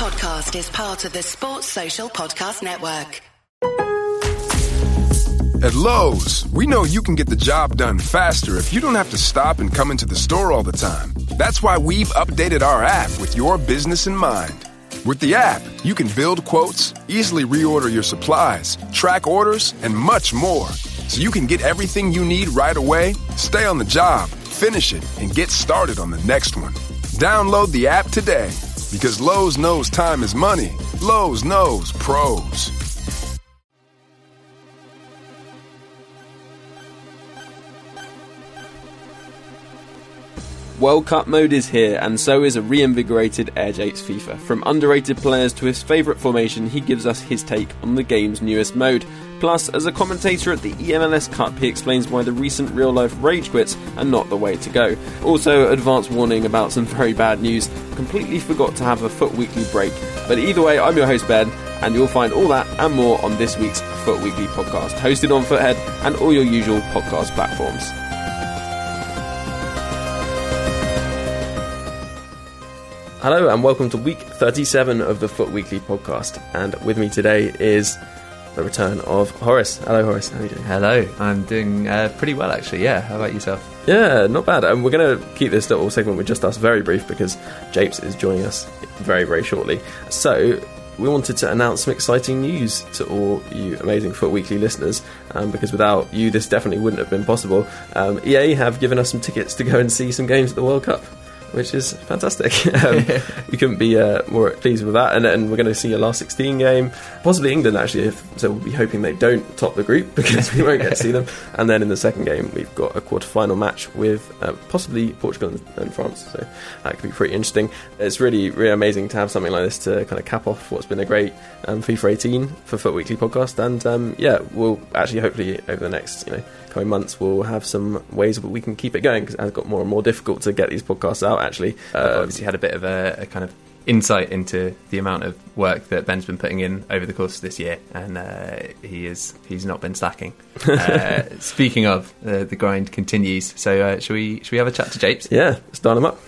podcast is part of the Sports Social Podcast Network. At Lowe's, we know you can get the job done faster if you don't have to stop and come into the store all the time. That's why we've updated our app with your business in mind. With the app, you can build quotes, easily reorder your supplies, track orders, and much more. So you can get everything you need right away, stay on the job, finish it, and get started on the next one. Download the app today because Lowe's knows time is money. Lowe's knows pros. World Cup mode is here, and so is a reinvigorated Air Japes FIFA. From underrated players to his favourite formation, he gives us his take on the game's newest mode. Plus, as a commentator at the eMLS Cup, he explains why the recent real life rage quits are not the way to go. Also, advance warning about some very bad news. Completely forgot to have a FUT Weekly break. But either way, I'm your host, Ben, and you'll find all that and more on this week's FUT Weekly podcast, hosted on FUTHead and all your usual podcast platforms. Hello and welcome to week 37 of the FUT Weekly podcast. And with me today is the return of Horace. Hello, Horace. How are you doing? Hello, I'm doing uh, pretty well actually. Yeah, how about yourself? Yeah, not bad. And we're going to keep this little segment with just us very brief because Japes is joining us very, very shortly. So we wanted to announce some exciting news to all you amazing FUT Weekly listeners, um, because without you, this definitely wouldn't have been possible. Um, EA have given us some tickets to go and see some games at the World Cup which is fantastic. Um, we couldn't be uh, more pleased with that. And, and we're going to see a last 16 game, possibly England actually. If, so we'll be hoping they don't top the group because we won't get to see them. And then in the second game, we've got a quarter final match with uh, possibly Portugal and, and, France. So that could be pretty interesting. It's really, really amazing to have something like this to kind of cap off what's been a great um, FIFA 18 for FUT Weekly podcast. And um, yeah, we'll actually hopefully over the next you know coming months we'll have some ways that we can keep it going because it has got more and more difficult to get these podcasts out actually uh, obviously had a bit of a, a, kind of insight into the amount of work that ben's been putting in over the course of this year and uh, he is he's not been slacking uh, speaking of uh, the grind continues so uh, should we should we have a chat to japes yeah start him up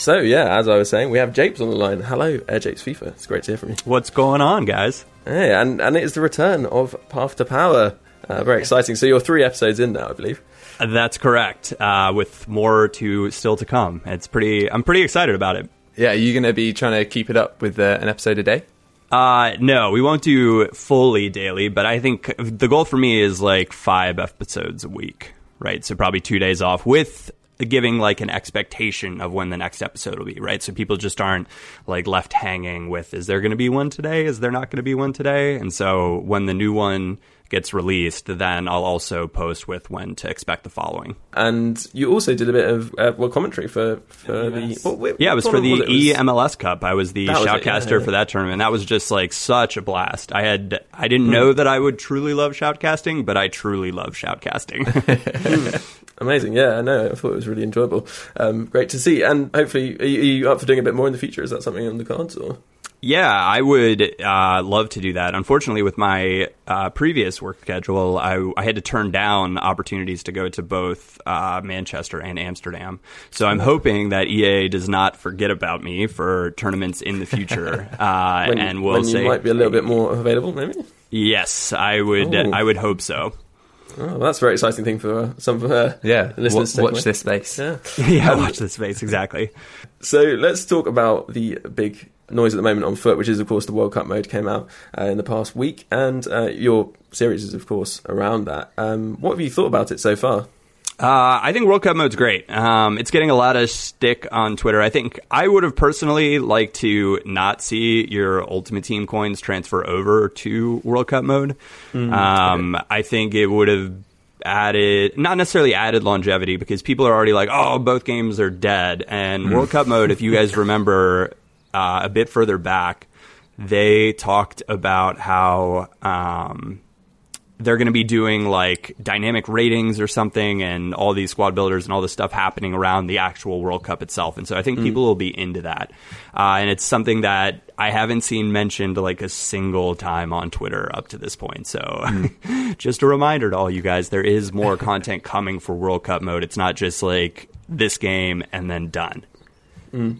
So yeah, as I was saying, we have Japes on the line. Hello, Air Japes FIFA. It's great to hear from you. What's going on, guys? Hey, and and it is the return of Path to Power. Uh, very exciting. So you're three episodes in now, I believe. That's correct. Uh, with more to still to come. It's pretty. I'm pretty excited about it. Yeah, are you going to be trying to keep it up with uh, an episode a day? Uh, no, we won't do fully daily, but I think the goal for me is like five episodes a week, right? So probably two days off with giving like an expectation of when the next episode will be, right? So people just aren't like left hanging with, is there going to be one today? Is there not going to be one today? And so when the new one gets released, then I'll also post with when to expect the following. And you also did a bit of uh, well commentary for, for the what, yeah, it was for the eMLS Cup. I was the was shoutcaster yeah, yeah. for that tournament. That was just like such a blast. I had I didn't mm. know that I would truly love shoutcasting, but I truly love shoutcasting. Amazing, yeah, I know. I thought it was really enjoyable. Um, great to see, and hopefully, are you, are you up for doing a bit more in the future? Is that something on the cards, or? Yeah, I would uh, love to do that. Unfortunately, with my uh, previous work schedule, I, I, had to turn down opportunities to go to both uh, Manchester and Amsterdam. So I'm hoping that EA does not forget about me for tournaments in the future, uh, when, and will when say might be a little bit more available, maybe. Yes, I would. Oh. I would hope so. Oh, well, that's a very exciting thing for some of uh, yeah listeners. W- watch this space. Yeah, yeah, um, watch this space exactly. So let's talk about the big noise at the moment on FUT, which is of course the World Cup mode came out uh, in the past week, and uh, your series is of course around that. Um, what have you thought about it so far? Uh, I think World Cup mode's great. Um, it's getting a lot of stick on Twitter. I think I would have personally liked to not see your Ultimate Team coins transfer over to World Cup mode. Mm, um, okay. I think it would have added, not necessarily added longevity, because people are already like, oh, both games are dead. And mm. World Cup mode, if you guys remember uh, a bit further back, they talked about how. Um, they're going to be doing like dynamic ratings or something and all these squad builders and all this stuff happening around the actual World Cup itself. And so I think mm. people will be into that. Uh, and it's something that I haven't seen mentioned like a single time on Twitter up to this point. So mm. just a reminder to all you guys, there is more content coming for World Cup mode. It's not just like this game and then done.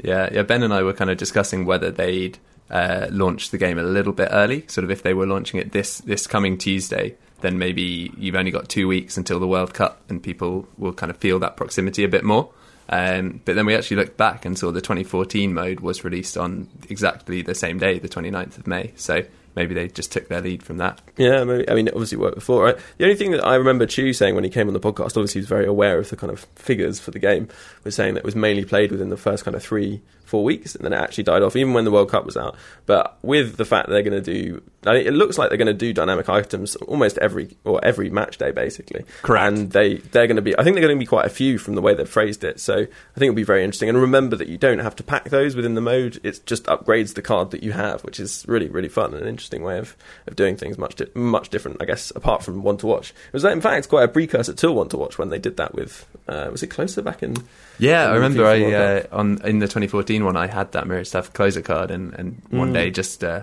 Yeah, yeah. Ben and I were kind of discussing whether they'd uh, launch the game a little bit early. Sort of if they were launching it this this coming Tuesday, then maybe you've only got two weeks until the World Cup, and people will kind of feel that proximity a bit more. Um, but then we actually looked back and saw the 2014 mode was released on exactly the same day, the 29th of May. So maybe they just took their lead from that. Yeah, maybe, I mean, it obviously worked before, right? The only thing that I remember Chu saying when he came on the podcast, obviously he was very aware of the kind of figures for the game, was saying that it was mainly played within the first kind of three, four weeks, and then it actually died off, even when the World Cup was out. But with the fact that they're going to do, I mean, it looks like they're going to do dynamic items almost every or every match day, basically. Correct. And they they're going to be, I think they're going to be quite a few from the way they've phrased it. So I think it'll be very interesting. And remember that you don't have to pack those within the mode; it just upgrades the card that you have, which is really really fun and an interesting way of, of doing things much di- much different, I guess, apart from one to watch. It was that in fact quite a precursor to one to watch when they did that with uh, was it Klose back in Yeah, I remember I uh, on in the 2014 one I had that Miroslav Klose card and, and Mm. one day just uh,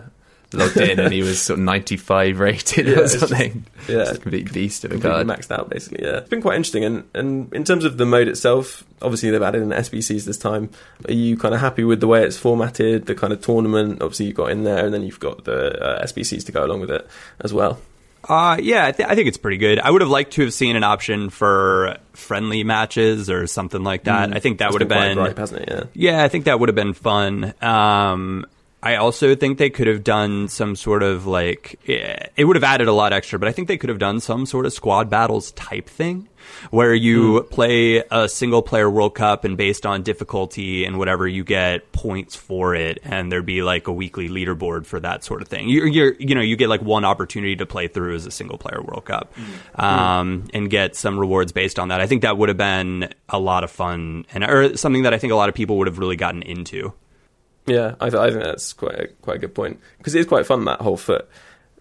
logged in and he was sort of 95 rated Yeah, or it's just- something. yeah. Just a complete beast of a card. maxed out basically yeah it's been quite interesting and, and in terms of the mode itself obviously they've added in SBCs this time are you kind of happy with the way it's formatted the kind of tournament obviously you've got in there and then you've got the uh, SBCs to go along with it as well Uh, yeah, I, th- I think it's pretty good. I would have liked to have seen an option for friendly matches or something like that. I think that would have been gripe, hasn't it yeah Yeah, I think that would have been fun. Um, I also think they could have done some sort of like eh, it would have added a lot extra, but I think they could have done some sort of squad battles type thing where you play a single player World Cup and based on difficulty and whatever you get points for it, and there'd be like a weekly leaderboard for that sort of thing. You're, you're you know you get like one opportunity to play through as a single player World Cup um, and get some rewards based on that. I think that would have been a lot of fun and or something that I think a lot of people would have really gotten into. Yeah, I, th- I think that's quite a, quite a good point because it is quite fun that whole FUT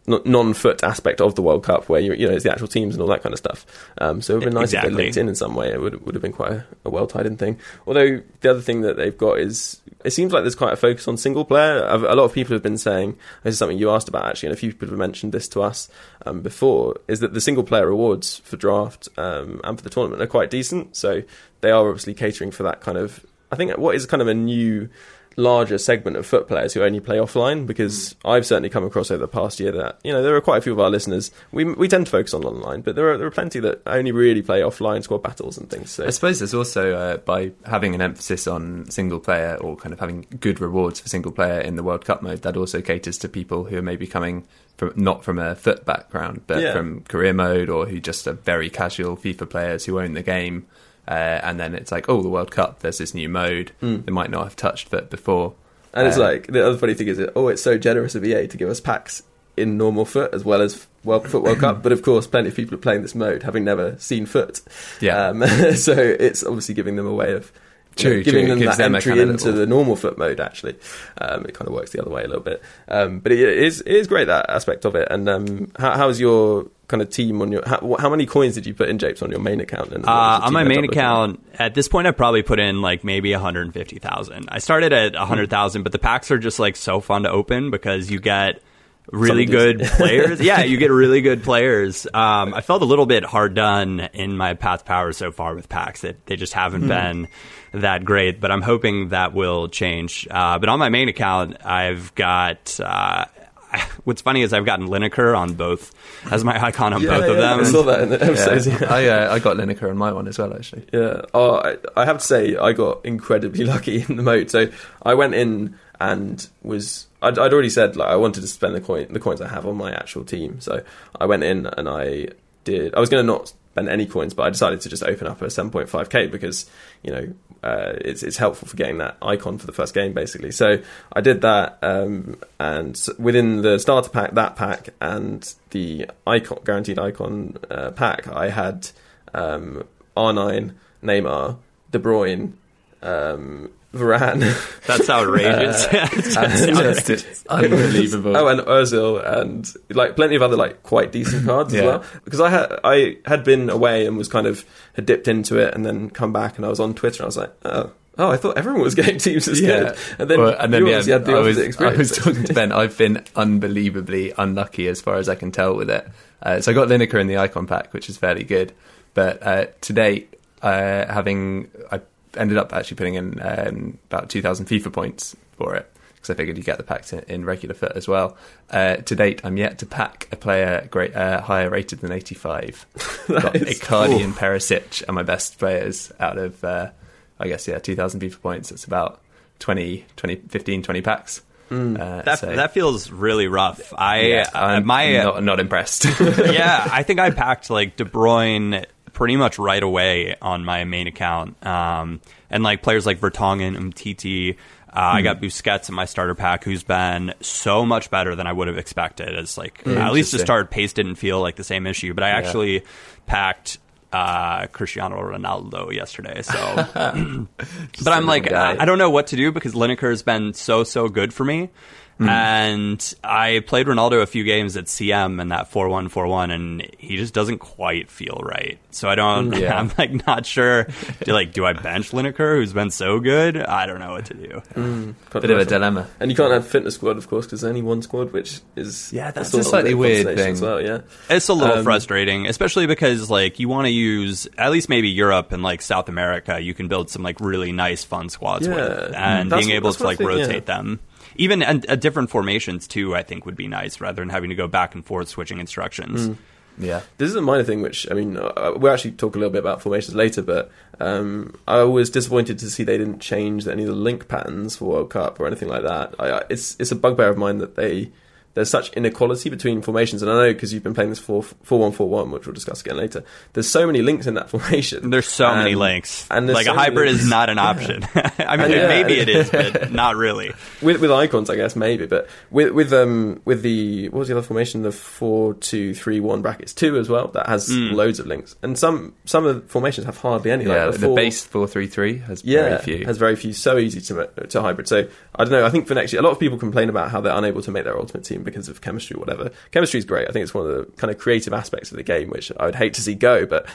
non-FUT aspect of the World Cup where you you know it's the actual teams and all that kind of stuff. Um, so it would have been nice if they linked in in some way. It would would have been quite a, a well tied in thing. Although the other thing that they've got is it seems like there's quite a focus on single player. I've- A lot of people have been saying this is something you asked about actually, and a few people have mentioned this to us um, before. Is that the single player rewards for draft um, and for the tournament are quite decent. So they are obviously catering for that kind of. I think what is kind of a new larger segment of FUT players who only play offline because I've certainly come across over the past year that you know there are quite a few of our listeners we we tend to focus on online but there are there are plenty that only really play offline squad battles and things so I suppose there's also uh, by having an emphasis on single player or kind of having good rewards for single player in the World Cup mode, that also caters to people who are maybe coming from not from a FUT background, but Yeah. from career mode or who just are very casual FIFA players who own the game. Uh, and then it's like, oh, the World Cup, there's this new mode. They might not have touched FUT before. and it's Uh, like the other funny thing is that oh it's so generous of EA to give us packs in normal FUT as well as World Foot World Cup but of course plenty of people are playing this mode having never seen FUT Yeah. um, so it's obviously giving them a way of you know, giving true. Them that them entry kind of into little- the normal FUT mode actually um, it kind of works the other way a little bit um, but it is it is great that aspect of it and um, how, how's your kind of team on your how, how many coins did you put in Japes on your main account and Uh, on my main end up looking like? account, at this point, I probably put in like maybe 150,000. I started at 100,000, but the packs are just like so fun to open because you get really Some good players. yeah, you get really good players. Um, I felt a little bit hard done in my Path Power so far with packs that they just haven't Hmm. been that great, but I'm hoping that will change. Uh, but on my main account, I've got. Uh, What's funny is I've gotten Lineker on both as my icon on yeah, both of them. I saw that in the episodes yeah. I, uh, I got Lineker on my one as well, actually. Yeah. Oh, I, I have to say, I got incredibly lucky in the mode. So I went in and was I'd, I'd already said like I wanted to spend the coin the coins I have on my actual team. So I went in and I did. I was going to not spend any coins, but I decided to just open up a 7.5k because you know uh, it's it's helpful for getting that icon for the first game basically. So I did that, um, and within the starter pack, that pack, and the icon guaranteed icon uh, pack, I had um, R9, Neymar, De Bruyne, um, Varane. That's outrageous. Just it's unbelievable. Oh, and Ozil and like plenty of other like quite decent cards as well. Because I had I had been away and was kind of had dipped into it and then come back and I was on Twitter and I was like, oh, oh, I thought everyone was getting teams as good. And then, Well, and then you yeah, had the I opposite was, I was talking to Ben. I've been unbelievably unlucky as far as I can tell with it. Uh, so I got Lineker in the icon pack, which is fairly good. But uh, to date, uh, having I ended up actually putting in um, about 2,000 FIFA points for it because I figured you get the packs in, in regular FUT as well. Uh, to date, I'm yet to pack a player great uh, higher rated than 85. Got Icardi and Perisic are my best players out of, uh, I guess, yeah, 2,000 FIFA points. It's about 20, 20 15, 20 packs. Uh, That so- that feels really rough. I yeah, uh, I'm my not, not impressed. yeah, I think I packed like De Bruyne pretty much right away on my main account, um, and like players like Vertonghen, Umtiti. Uh, I Hmm. got Busquets in my starter pack, who's been so much better than I would have expected. As like at least to start, pace didn't feel like the same issue, but I actually packed uh, Cristiano Ronaldo yesterday. So, but I'm like. I, I don't know what to do because Lineker has been so so good for me. Hmm. And I played Ronaldo a few games at CM and that four one four one, and he just doesn't quite feel right. So I don't. Yeah. I'm like not sure. Do like do I bench Lineker, who's been so good? I don't know what to do. Bit of a dilemma. And you can't have fitness squad, of course, because there's only one squad, which is Yeah, that's still a slightly of weird thing. as well. Yeah, It's a little Um, frustrating, especially because like you want to use at least maybe Europe and like South America. You can build some like really nice fun squads Yeah. with, and That's being what- able to what I like think, yeah. rotate them. Even at, at different formations too, I think would be nice rather than having to go back and forth switching instructions. Yeah. This is a minor thing, which I mean, uh, we'll actually talk a little bit about formations later. But um, I was disappointed to see they didn't change any of the link patterns for World Cup or anything like that. I, I, it's it's a bugbear of mine that they there's such inequality between formations, and I know because you've been playing this four four one four one, which we'll discuss again later. There's so many links in that formation. There's so many links. and like so a many hybrid is not an option. I mean, Yeah. maybe it is, but not really. with with icons, I guess maybe, but with with um with the what was the other formation? The four two three one brackets two as well. That has Hmm. loads of links, and some some of the formations have hardly any. Yeah, like the, four- base 433 has yeah, very few. has very few. So easy to to hybrid. So I don't know. I think for next year, a lot of people complain about how they're unable to make their ultimate team because of chemistry or whatever. Chemistry is great. I think it's one of the kind of creative aspects of the game, which I would hate to see go. But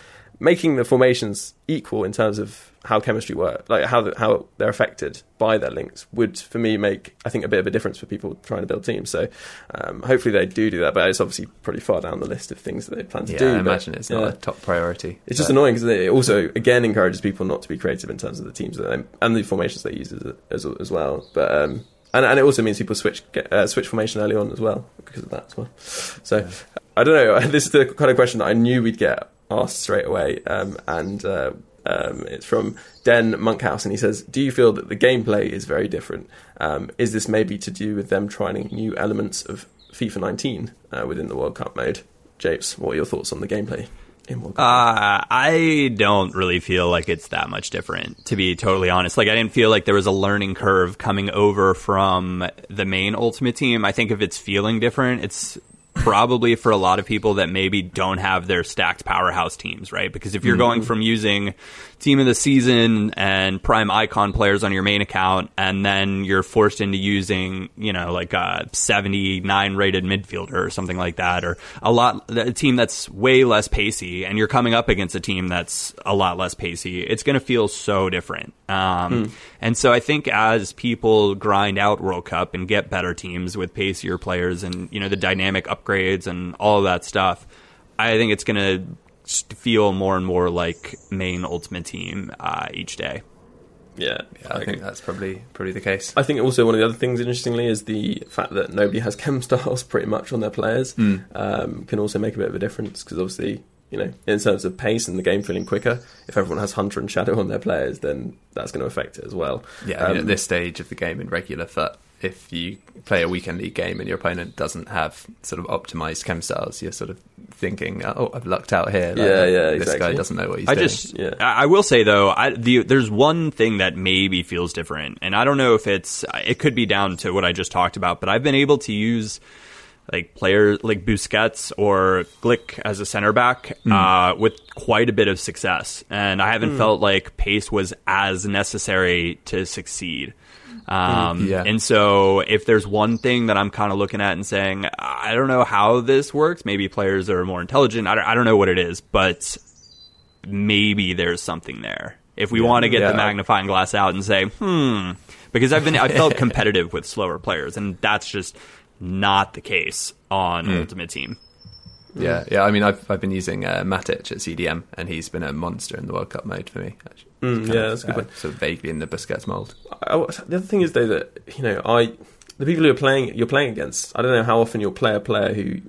making the formations equal in terms of how chemistry work, like how the, how they're affected by their links, would for me make I think a bit of a difference for people trying to build teams. So um, hopefully they do do that. But it's obviously pretty far down the list of things that they plan to yeah, do. I but, imagine it's not a top priority. It's just annoying because it also again encourages people not to be creative in terms of the teams that they, and the formations they use as, as, as well. But um, and and it also means people switch uh, switch formation early on as well because of that as well. So I don't know. This is the kind of question that I knew we'd get asked straight away, um, and uh, um, it's from Den Monkhouse, and he says, "Do you feel that the gameplay is very different? Um, is this maybe to do with them trying new elements of FIFA 19 uh, within the World Cup mode?" Japes, what are your thoughts on the gameplay Uh, I don't really feel like it's that much different, to be totally honest. Like, I didn't feel like there was a learning curve coming over from the main Ultimate Team. I think if it's feeling different, it's probably for a lot of people that maybe don't have their stacked powerhouse teams, right? Because if you're going from using team of the season and prime icon players on your main account, and then you're forced into using, you know, like a 79 rated midfielder or something like that, or a lot, a team that's way less pacey, and you're coming up against a team that's a lot less pacey, it's going to feel so different. Um, And so I think as people grind out World Cup and get better teams with pacier players and, you know, the dynamic upgrades and all of that stuff, I think it's going to feel more and more like main Ultimate Team uh, each day. yeah, Yeah, I think that's probably probably the case. I think also one of the other things, interestingly, is the fact that nobody has chem styles pretty much on their players. Um, can also make a bit of a difference because obviously, you know, in terms of pace and the game feeling quicker, if everyone has Hunter and Shadow on their players, then that's going to affect it as well. Yeah, I mean, Um, at this stage of the game in regular FUT, if you play a weekend league game and your opponent doesn't have sort of optimized chem styles, you're sort of thinking, "Oh, I've lucked out here." Like, Yeah, yeah, This guy doesn't know what he's I doing. just, Yeah. I I will say though, I, the, there's one thing that maybe feels different, and I don't know if it's, it could be down to what I just talked about, but I've been able to use like players like Busquets or Glik as a center back uh, with quite a bit of success, and I haven't felt like pace was as necessary to succeed. Um, Yeah. And so, if there's one thing that I'm kind of looking at and saying, I don't know how this works, maybe players are more intelligent. I don't, I don't know what it is, but maybe there's something there. If we want to get Yeah. the magnifying glass out and say, hmm, because I've been, I felt competitive with slower players, and that's just not the case on Ultimate Team. Yeah, yeah. I mean, I've I've been using uh, Matic at CDM, and he's been a monster in the World Cup mode for me. Actually. Mm, yeah, that's a good uh, point. sort of vaguely in the Busquets mold. I, the other thing is though that you know I the people who are playing you're playing against. I don't know how often you'll play a player who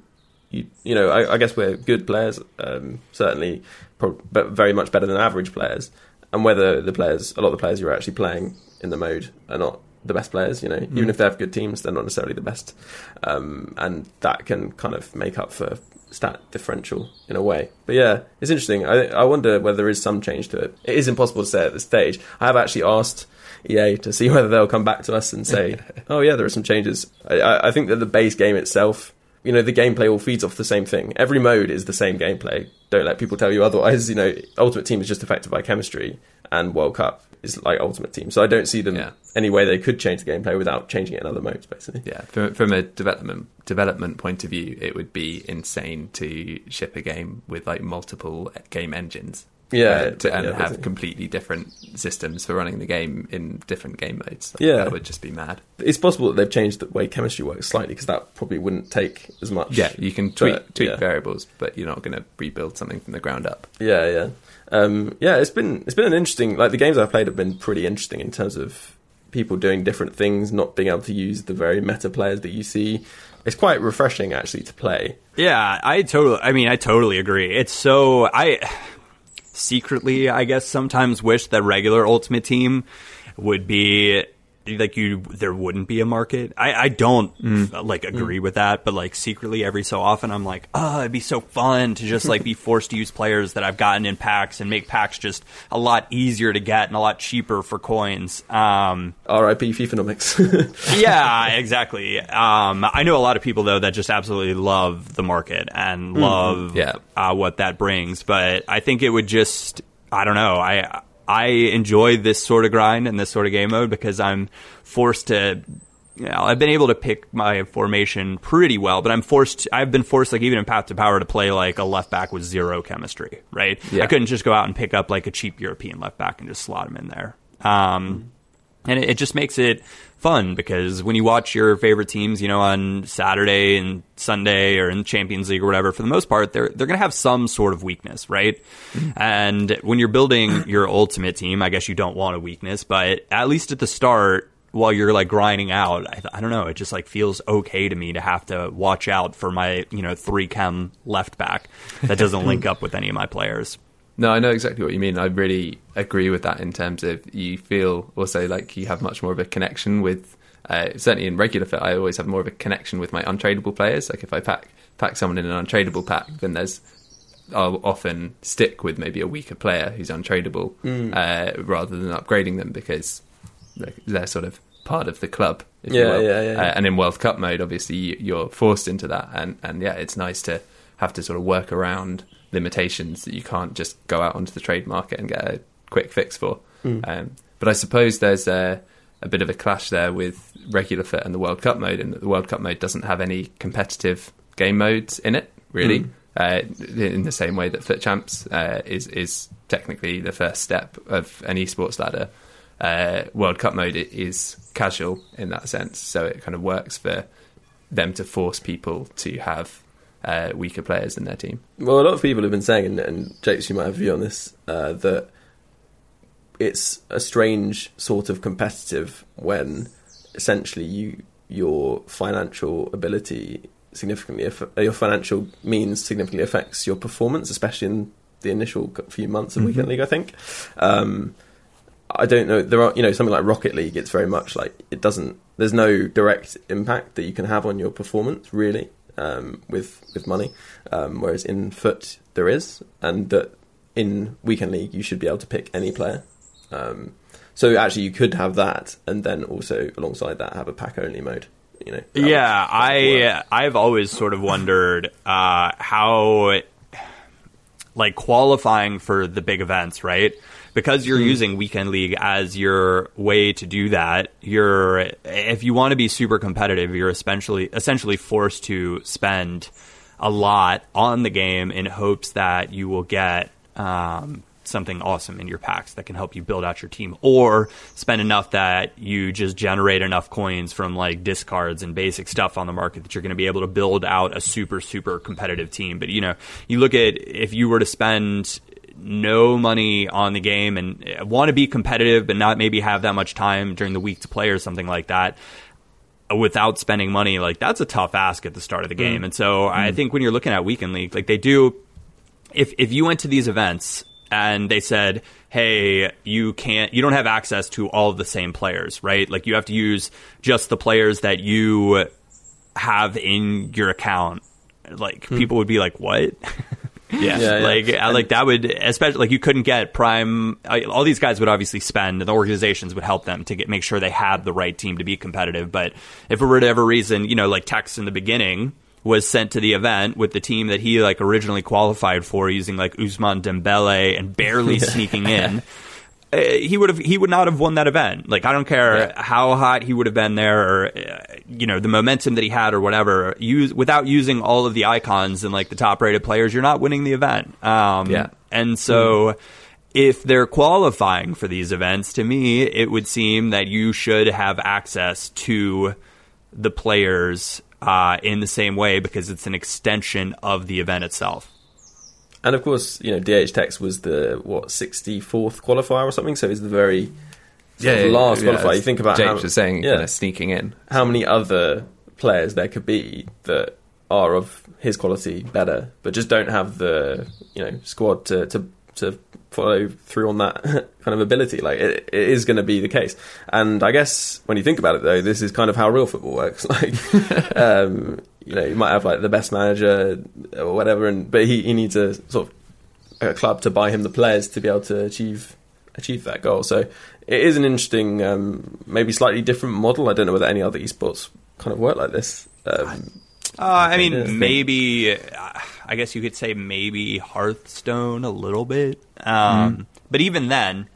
you you know I, I guess we're good players um, certainly, prob- but very much better than average players. And whether the players, a lot of the players you're actually playing in the mode are not the best players. You know, even if they have good teams, they're not necessarily the best, um, and that can kind of make up for stat differential in a way. But yeah, it's interesting. I, I wonder whether there is some change to it. It is impossible to say at this stage. I have actually asked EA to see whether they'll come back to us and say, "Oh yeah, there are some changes." I, I, I think that the base game itself, you know, the gameplay all feeds off the same thing. Every mode is the same gameplay. Don't let people tell you otherwise. You know, Ultimate Team is just affected by chemistry, and World Cup is like Ultimate Team. So I don't see them Yeah. any way they could change the gameplay without changing it in other modes, basically. Yeah, from, from a development development point of view, it would be insane to ship a game with like multiple game engines. Yeah, uh, to, yeah, and have basically. completely different systems for running the game in different game modes. Like, Yeah. that would just be mad. It's possible that they've changed the way chemistry works slightly because that probably wouldn't take as much. Yeah, you can tweak But, tweak yeah. variables, but you're not going to rebuild something from the ground up. Yeah, yeah, um, yeah. It's been it's been an interesting. Like the games I've played have been pretty interesting in terms of people doing different things, not being able to use the very meta players that you see. It's quite refreshing actually to play. Yeah, I totally. I mean, I totally agree. It's so I secretly, I guess, sometimes wish that regular Ultimate Team would be like you. There wouldn't be a market. I, I don't uh, like agree with that, but like secretly, every so often, I'm like, oh, it'd be so fun to just like be forced to use players that I've gotten in packs and make packs just a lot easier to get and a lot cheaper for coins. Um, R.I.P. FIFAnomics. yeah, exactly. Um, I know a lot of people though that just absolutely love the market and love Yeah. uh, what that brings. But I think it would just I don't know. I I enjoy this sort of grind and this sort of game mode because I'm forced to. You know, I've been able to pick my formation pretty well, but I'm forced. I've been forced, like even in Path to Power, to play like a left back with zero chemistry. Right? Yeah. I couldn't just go out and pick up like a cheap European left back and just slot him in there. Um, and it, it just makes it fun because when you watch your favorite teams, you know, on Saturday and Sunday or in Champions League or whatever, for the most part, they're they're going to have some sort of weakness, right? And when you're building your ultimate team, I guess you don't want a weakness, but at least at the start. While you're like grinding out, I, I don't know. It just like feels okay to me to have to watch out for my you know three chem left back that doesn't link up with any of my players. No, I know exactly what you mean. I really agree with that in terms of you feel also like you have much more of a connection with. Uh, certainly in regular FUT, I always have more of a connection with my untradeable players. Like if I pack pack someone in an untradeable pack, then there's I'll often stick with maybe a weaker player who's untradeable uh, rather than upgrading them because they're, they're sort of part of the club. If you Yeah, will. yeah, yeah, yeah. Uh, and in World Cup mode, obviously you- you're forced into that, and and yeah, it's nice to have to sort of work around limitations that you can't just go out onto the trade market and get a quick fix for. Um, but I suppose there's a, a bit of a clash there with regular FUT and the World Cup mode, in that the World Cup mode doesn't have any competitive game modes in it, really. Uh, in the same way that FUT Champs uh, is is technically the first step of an esports ladder, uh, World Cup mode is casual in that sense, so it kind of works for them to force people to have uh, weaker players in their team. Well, a lot of people have been saying, and, and you might have a view on this, uh, that it's a strange sort of competitive when essentially you your financial ability significantly uh, your financial means significantly affects your performance, especially in the initial few months of weekend league. I think. Um, I don't know. There are, you know, something like Rocket League. It's very much like it doesn't. There's no direct impact that you can have on your performance, really, um, with with money. Um, whereas in FUT there is, and that in weekend league you should be able to pick any player. Um, so actually, you could have that, and then also alongside that have a pack only mode. You know. Yeah. I I've always sort of wondered uh, how like qualifying for the big events, right? Because you're using weekend league as your way to do that, you're if you want to be super competitive, you're essentially essentially forced to spend a lot on the game in hopes that you will get um, something awesome in your packs that can help you build out your team, or spend enough that you just generate enough coins from like discards and basic stuff on the market that you're going to be able to build out a super super competitive team. But you know, you look at if you were to spend no money on the game and want to be competitive, but not maybe have that much time during the week to play or something like that without spending money, like that's a tough ask at the start of the game. Mm. And so mm. I think when you're looking at weekend league, like they do, if if you went to these events and they said, "Hey, you can't, you don't have access to all of the same players, right? Like you have to use just the players that you have in your account." Like hmm. people would be like, "What?" Yeah, yeah, yeah. like and, like that would especially like you couldn't get prime. All these guys would obviously spend, and the organizations would help them to get make sure they had the right team to be competitive. But if for whatever reason, you know, like Tekkz in the beginning was sent to the event with the team that he like originally qualified for, using like Ousmane Dembele and barely sneaking in. Uh, he would have he would not have won that event. Like I don't care yeah. how hot he would have been there, or uh, you know the momentum that he had, or whatever. Use without using all of the icons and like the top rated players, you're not winning the event. Um, yeah, and so. Mm. If they're qualifying for these events, to me, it would seem that you should have access to the players uh, in the same way because it's an extension of the event itself. And of course, you know, DH Tekkz was the what sixty fourth qualifier or something, so he's the very yeah, last yeah, qualifier. You think about James how, was saying, yeah, kind of sneaking in. How many other players there could be that are of his quality better, but just don't have the you know squad to to, to follow through on that kind of ability. Like it, it is going to be the case. And I guess when you think about it, though, this is kind of how real football works. Like, um, you know, you might have like the best manager or whatever, and but he, he needs a sort of a club to buy him the players to be able to achieve achieve that goal. So it is an interesting, um, maybe slightly different model. I don't know whether any other esports kind of work like this. Um, uh, I mean, maybe. Uh, I guess you could say maybe Hearthstone a little bit, um, mm-hmm. but even then,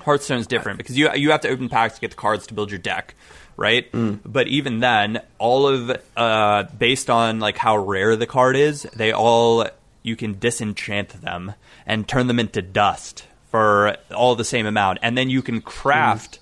Hearthstone's different because you you have to open packs to get the cards to build your deck right? Mm. But even then, all of uh, based on like how rare the card is, they all you can disenchant them and turn them into dust for all the same amount, and then you can craft. Mm.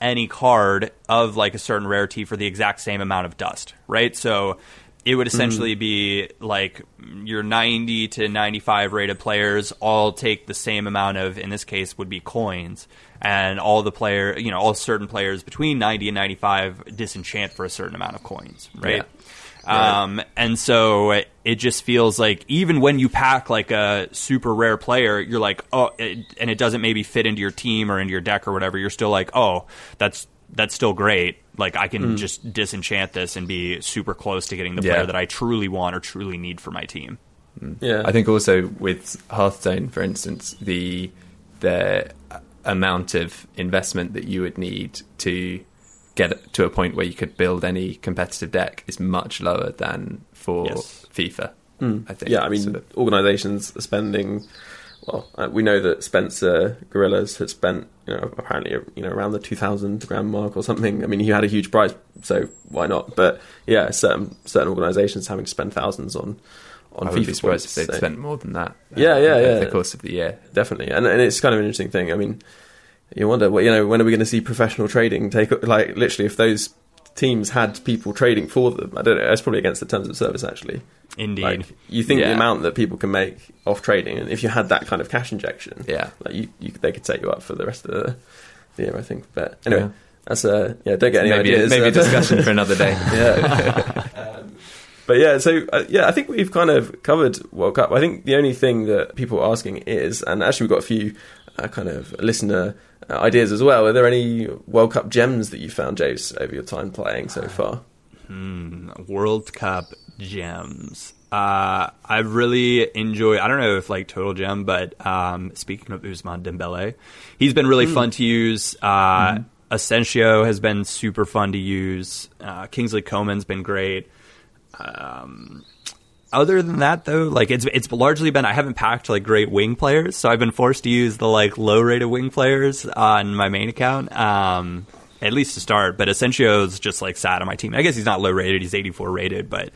Any card of like a certain rarity for the exact same amount of dust, right? So it would essentially mm. be like your 90 to 95 rated players all take the same amount of in this case would be coins and all the player, you know, all certain players between 90 and 95 disenchant for a certain amount of coins, right? Yeah. Um, and so it just feels like even when you pack like a super rare player, you're like, oh, it, and it doesn't maybe fit into your team or into your deck or whatever. You're still like, oh, that's that's still great. Like I can mm. just disenchant this and be super close to getting the player yeah. that I truly want or truly need for my team. Yeah, I think also with Hearthstone, for instance, the the amount of investment that you would need to get to a point where you could build any competitive deck is much lower than for yes. FIFA. Mm. I think. Yeah, I mean, sort of. organisations are spending. Well, uh, we know that Spencer Gorillas had spent, you know, apparently, you know, around the two thousand grand mark or something. I mean, he had a huge prize, so why not? But yeah, certain certain organisations having to spend thousands on on I would FIFA be surprised points, if they'd so. spent more than that. Yeah, uh, yeah, yeah. Over the course of the year, definitely, and and it's kind of an interesting thing. I mean, you wonder, well, you know, when are we going to see professional trading take like literally if those teams had people trading for them? I don't know. It's probably against the terms of service actually. Indeed. Like, you think yeah. the amount that people can make off trading, and if you had that kind of cash injection, yeah, like you, you they could set you up for the rest of the, year, I think. But anyway. Yeah. That's a yeah. Don't get any maybe, ideas. Maybe a discussion for another day. yeah. um, but yeah, so uh, yeah, I think we've kind of covered World Cup. I think the only thing that people are asking is, and actually we've got a few uh, kind of listener uh, ideas as well. Are there any World Cup gems that you found, James, over your time playing so far? Hmm, World Cup gems. Uh, I really enjoy. I don't know if like total gem, but um, speaking of Ousmane Dembele, he's been really mm. fun to use. Uh, mm. Asensio has been super fun to use. Uh, Kingsley Coman's been great. Um, other than that, though, like it's it's largely been I haven't packed like great wing players, so I've been forced to use the like low rated wing players on my main account. Um, at least to start, but Asensio's just like sat on my team. I guess he's not low rated; he's 84 rated, but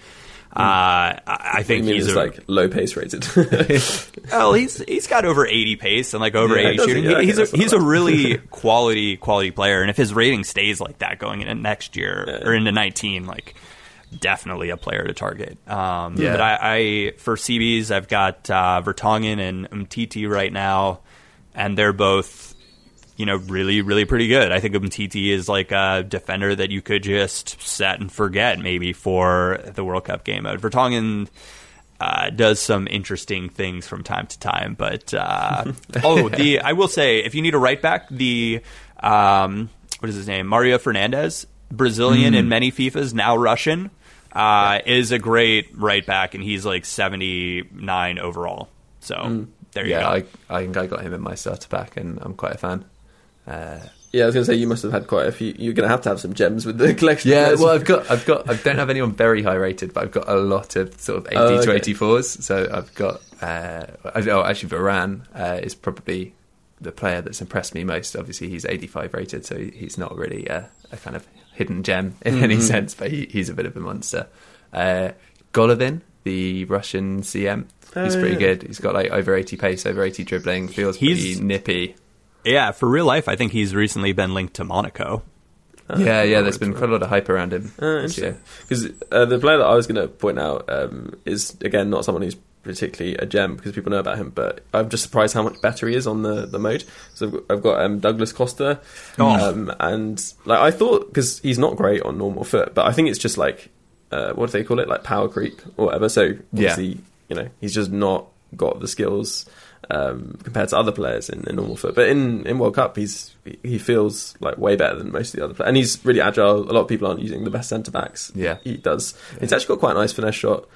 uh, I think he's a, like low pace rated. well, he's he's got over 80 pace and like over yeah, 80 shooting. He, he's a, he's a really quality quality player, and if his rating stays like that going into next year yeah. or into 19, like definitely a player to target. Um, Yeah. But I, I for CBs, I've got uh, Vertonghen and Umtiti right now, and they're both, you know, really, really pretty good. I think Umtiti is like a defender that you could just set and forget maybe for the World Cup game mode. Vertonghen. Uh, does some interesting things from time to time, but uh, oh, the I will say if you need a right back, the um, what is his name, Mario Fernandes, Brazilian in many FIFAs, now Russian, uh, is a great right back, and he's like seventy nine overall. So there you Yeah, go. I, I think I got him in my starter pack, and I'm quite a fan. Uh, Yeah, I was going to say you must have had quite a few. You're going to have to have some gems with the collection. yeah, well, I've got, I've got, I don't have anyone very high rated, but I've got a lot of sort of 80 Oh, to 84s. So I've got, uh, I- oh, actually, Varane uh, is probably the player that's impressed me most. Obviously, he's 85 rated, so he's not really a, a kind of hidden gem in any sense, but he, he's a bit of a monster. Uh, Golovin, the Russian CM, he's Oh, pretty yeah. good. He's got like over 80 pace, over 80 dribbling, feels He's- pretty nippy. yeah, for real life, I think he's recently been linked to Monaco. yeah, yeah. There's been quite a lot of hype around him Uh. Because uh, the player that I was going to point out um, is again not someone who's particularly a gem because people know about him, but I'm just surprised how much better he is on the, the mode. So I've got, I've got um, Douglas Costa, Oh. um, and like I thought because he's not great on normal FUT, but I think it's just like uh, what do they call it, like power creep or whatever. So Yeah. obviously, you know, he's just not got the skills. Um, compared to other players in, in normal FUT, but in, in World Cup, he's he feels like way better than most of the other players, and he's really agile. A lot of people aren't using the best centre backs Yeah. he does. He's actually got quite a nice finesse shot,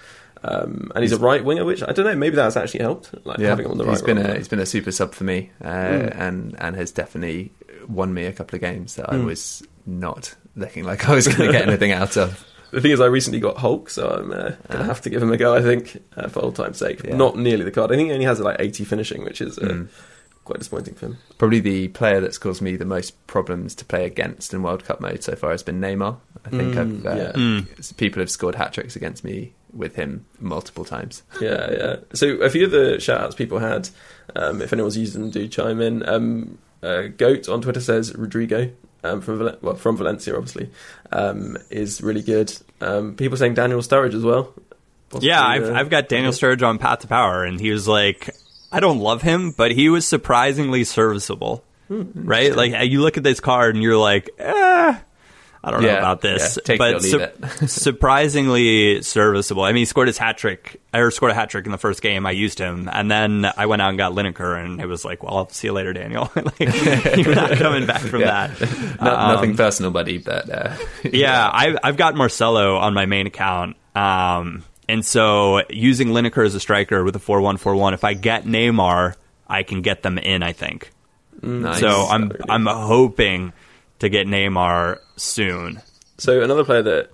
um, and he's, a right winger, which I don't know. Maybe that's actually helped, like having him on the right. he's been a he's been a super sub for me, uh, and and has definitely won me a couple of games that I was not looking like I was going to get anything out of. the thing is, I recently got Hulk, so I'm uh, gonna have to give him a go. I think uh, for old time's sake. Yeah. Not nearly the card. I think he only has like 80 finishing, which is uh, Mm. quite disappointing for him. Probably the player that's caused me the most problems to play against in World Cup mode so far has been Neymar. I think Mm, I've, uh, yeah. Mm. people have scored hat tricks against me with him multiple times. Yeah, yeah. So a few of the shout outs people had, um, if anyone's used them, do chime in. Um, uh, Goat on Twitter says Rodrigo um, from Val- well from Valencia, obviously, um, is really good. Um, people saying Daniel Sturridge as well. Possibly, Yeah, I've, uh, I've got Daniel Sturridge on Path to Power, and he was like, I don't love him, but he was surprisingly serviceable. right? Like, you look at this card and you're like, eh, I don't know about this. yeah, but it. surprisingly serviceable. I mean, he scored his hat trick, or scored a hat trick in the first game. I used him, and then I went out and got Lineker, and it was like, well, I'll see you later, Daniel. like, you're not coming back from Yeah. that. No, Um, nothing personal, buddy, but uh, yeah, I've, I've got Marcelo on my main account. Um, and so using Lineker as a striker with a 4 1 4 1, if I get Neymar, I can get them in, I think. nice. So I'm, I'm hoping to get Neymar soon. So another player that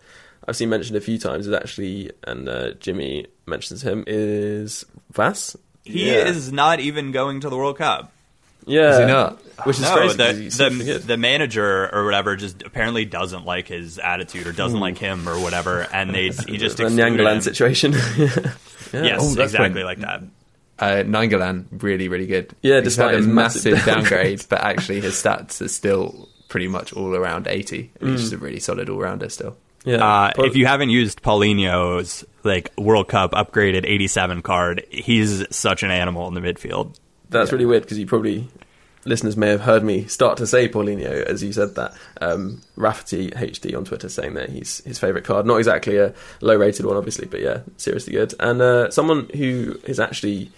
I've seen mentioned a few times is actually, and uh, Jimmy mentions him, is Vass. He Yeah. is not even going to the World Cup. Yeah, Is he not? Which is no, crazy. the, 'cause he seems pretty the, the manager or whatever just apparently doesn't like his attitude or doesn't like him or whatever, and they he just the excluded Nainggolan him. situation. yeah. Yes, Oh, exactly when- like that. Uh, Nainggolan, really, really good. Yeah, He's despite had a his massive massive downgrade, but actually his stats are still pretty much all around 80. And He's just a really solid all rounder still. Yeah. Uh, Pro- if you haven't used Paulinho's like World Cup upgraded 87 card, he's such an animal in the midfield. That's really weird because you probably listeners may have heard me start to say Paulinho as you said that. Um, Rafferty HD on Twitter saying that he's his favourite card. Not exactly a low rated one, obviously, but yeah, seriously good. And uh, someone who is actually,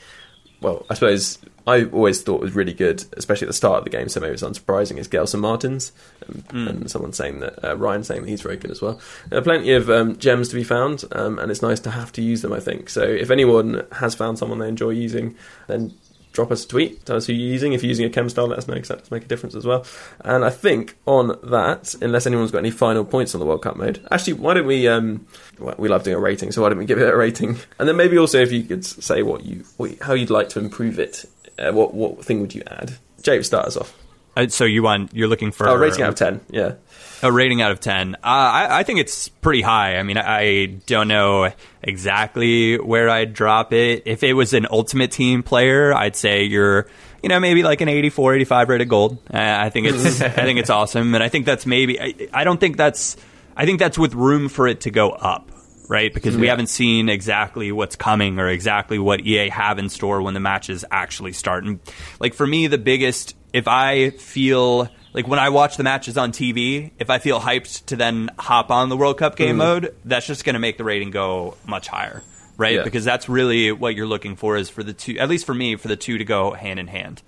well, I suppose I always thought was really good, especially at the start of the game, so maybe it's unsurprising, is Gelson Martins. Um, And someone saying that, uh, Ryan saying that he's very good as well. There are plenty of um, gems to be found, um, and it's nice to have to use them, I think. So if anyone has found someone they enjoy using, then drop us a tweet, tell us who you're using. If you're using a chem style, let us know because that does make a difference as well. And I think on that, unless anyone's got any final points on the World Cup mode, actually, why don't we? Um, well, we love doing a rating, so why don't we give it a rating? And then maybe also if you could say what you, how you'd like to improve it. Uh, what what thing would you add? James, start us off. Uh, so you want you're looking for Oh, rating out of ten. Yeah. A rating out of 10. Uh, I, I think it's pretty high. I mean, I don't know exactly where I'd drop it. If it was an ultimate team player, I'd say you're, you know, maybe like an 84, 85 rated gold. Uh, I think it's, I think it's awesome. And I think that's maybe, I, I don't think that's, I think that's with room for it to go up. right? Because we haven't seen exactly what's coming or exactly what EA have in store when the matches actually start. And like for me, the biggest, if I feel like when I watch the matches on TV, if I feel hyped to then hop on the World Cup game mode, that's just going to make the rating go much higher, right? Yeah. Because that's really what you're looking for is for the two, at least for me, for the two to go hand in hand.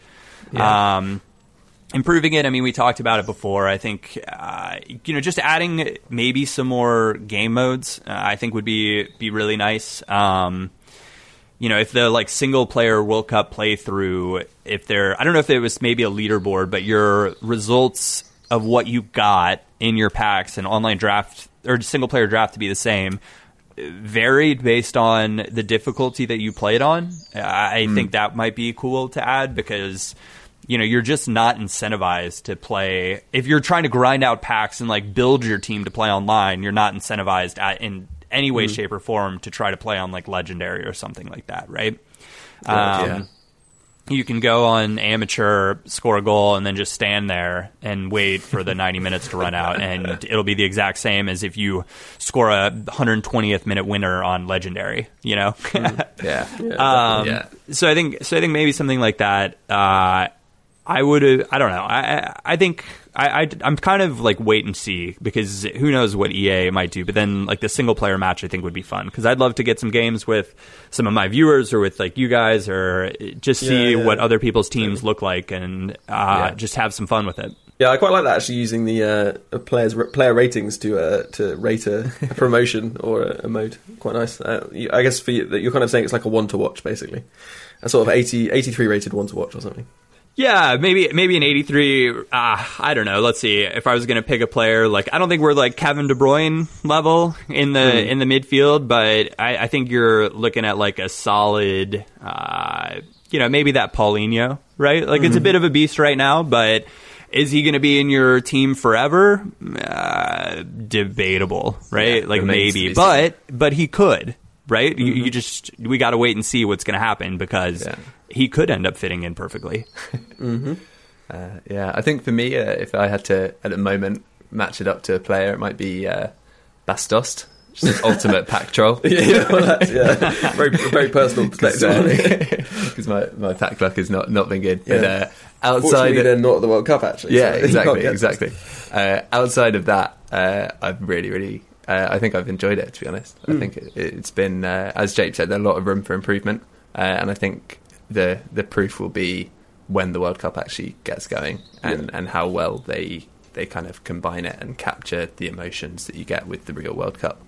Um, improving it. I mean, we talked about it before. I think uh, you know, just adding maybe some more game modes. Uh, I think would be be really nice. Um, you know, if the like single player World Cup playthrough, if there, I don't know if it was maybe a leaderboard, but your results of what you got in your packs and online draft or single player draft to be the same varied based on the difficulty that you played on. I hmm. think that might be cool to add because you know you're just not incentivized to play if you're trying to grind out packs and like build your team to play online. You're not incentivized at, in any way, shape, or form to try to play on like legendary or something like that, right? Um, yeah. you can go on amateur, score a goal, and then just stand there and wait for the 90 minutes to run out, and it'll be the exact same as if you score a 120th minute winner on legendary. You know, Yeah. um, Yeah. So I think so. I think maybe something like that. Uh, I would. I don't know. I. I, think. I, I. I'm kind of like wait and see because who knows what EA might do. But then like the single player match, I think would be fun because I'd love to get some games with some of my viewers or with like you guys or just see Yeah, yeah. what other people's teams look like and uh, just have some fun with it. Yeah, I quite like that actually using the uh, players player ratings to uh, to rate a, a promotion or a, a mode. Quite nice. Uh, I guess for you, you're kind of saying it's like a one to watch basically, a sort of 80, 83 rated one to watch or something. Yeah, maybe maybe an 83. Uh, I don't know. Let's see. If I was going to pick a player, like I don't think we're like Kevin De Bruyne level in the in the midfield, but I, I think you're looking at like a solid. Uh, you know, maybe that Paulinho, right? Like it's a bit of a beast right now, but is he going to be in your team forever? Uh, debatable, right? Yeah, like maybe, be but but he could, right? You, you just we got to wait and see what's going to happen because Yeah. He could end up fitting in perfectly. Uh, yeah, I think for me, uh, if I had to at the moment match it up to a player, it might be uh, Bastos, just an ultimate pack troll. yeah, well, that's, yeah, very very personal perspective. Because my, my pack luck has not, not been good. But Yeah. uh, outside, Fortunately, they're not at the World Cup actually. yeah, so exactly, exactly. Uh, outside of that, uh, I've really, really, uh, I think I've enjoyed it. To be honest, Hmm. I think it, it's been, uh, as Jake said, there's a lot of room for improvement, uh, and I think the the proof will be when the World Cup actually gets going, and, and how well they they kind of combine it and capture the emotions that you get with the real World Cup.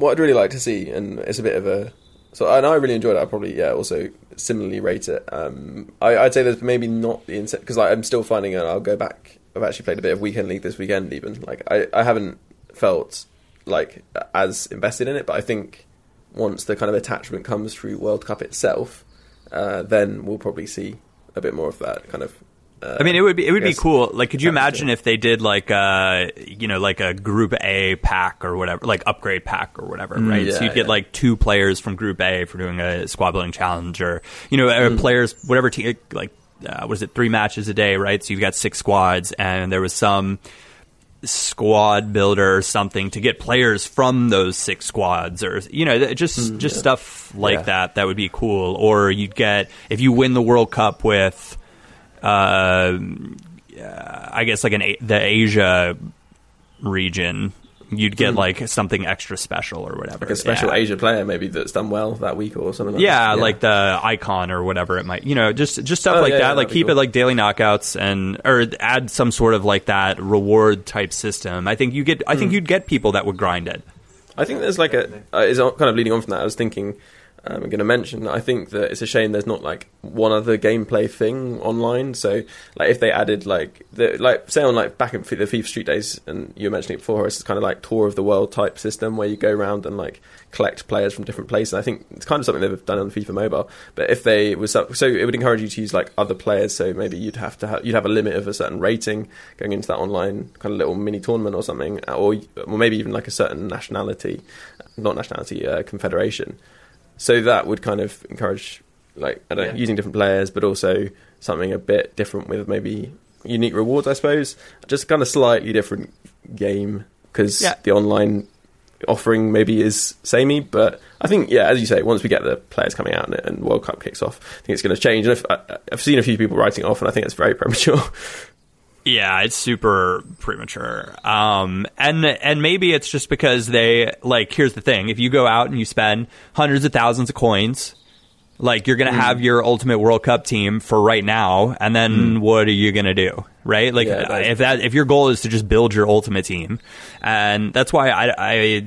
what I'd really like to see, and it's a bit of a so, and I really enjoyed it. I probably yeah also similarly rate it. Um, I, I'd say there's maybe not the incentive because like, I'm still finding it. I'll go back. I've actually played a bit of weekend league this weekend. Even like I, I haven't felt like as invested in it, but I think once the kind of attachment comes through World Cup itself, uh, then we'll probably see a bit more of that kind of. Uh, I mean, it would be it would be cool. Like, could you imagine if they did like a you know like a Group A pack or whatever, like upgrade pack or whatever, right? so yeah, you'd get yeah. like two players from Group A for doing a squad building challenge, or you know, uh players whatever team like uh, what is it three matches a day, right? So you've got six squads, and there was some squad builder or something to get players from those six squads or you know just just stuff like Yeah. that that would be cool or you'd get if you win the world cup with uh, I guess like an A- the Asia region, you'd get like something extra special or whatever. Hmm. like a special yeah. Asia player maybe that's done well that week or something. like Yeah, that. like the icon or whatever it might, you know, just just stuff Oh, like yeah, that. yeah, like keep cool. it like daily knockouts and or add some sort of like that reward type system. I think you get, I Hmm. think you'd get people that would grind it. I think there's like a uh, is kind of leading on from that. I was thinking I'm going to mention. I think that it's a shame there's not like one other gameplay thing online. So like if they added like the like say on like back in the FIFA Street days, and you were mentioning it before, it's kind of like tour of the world type system where you go around and like collect players from different places. I think it's kind of something they've done on FIFA Mobile. But if they was so it would encourage you to use like other players. So maybe you'd have to have, you'd have a limit of a certain rating going into that online kind of little mini tournament or something, or or maybe even like a certain nationality, not nationality, uh, confederation. So that would kind of encourage like I don't know, Yeah. using different players, but also something a bit different with maybe unique rewards. I suppose just kind of slightly different game because Yeah. the online offering maybe is samey, but I think yeah, as you say, once we get the players coming out and, and World Cup kicks off, I think it's going to change. And if, I, I've seen a few people writing off, and I think it's very premature. Yeah, it's super premature. Um, and and maybe it's just because they like. Here's the thing: if you go out and you spend hundreds of thousands of coins, like you're gonna Mm. have your ultimate World Cup team for right now, and then what are you gonna do? Right? Like Mm. Yeah, if that if your goal is to just build your ultimate team, and that's why I, I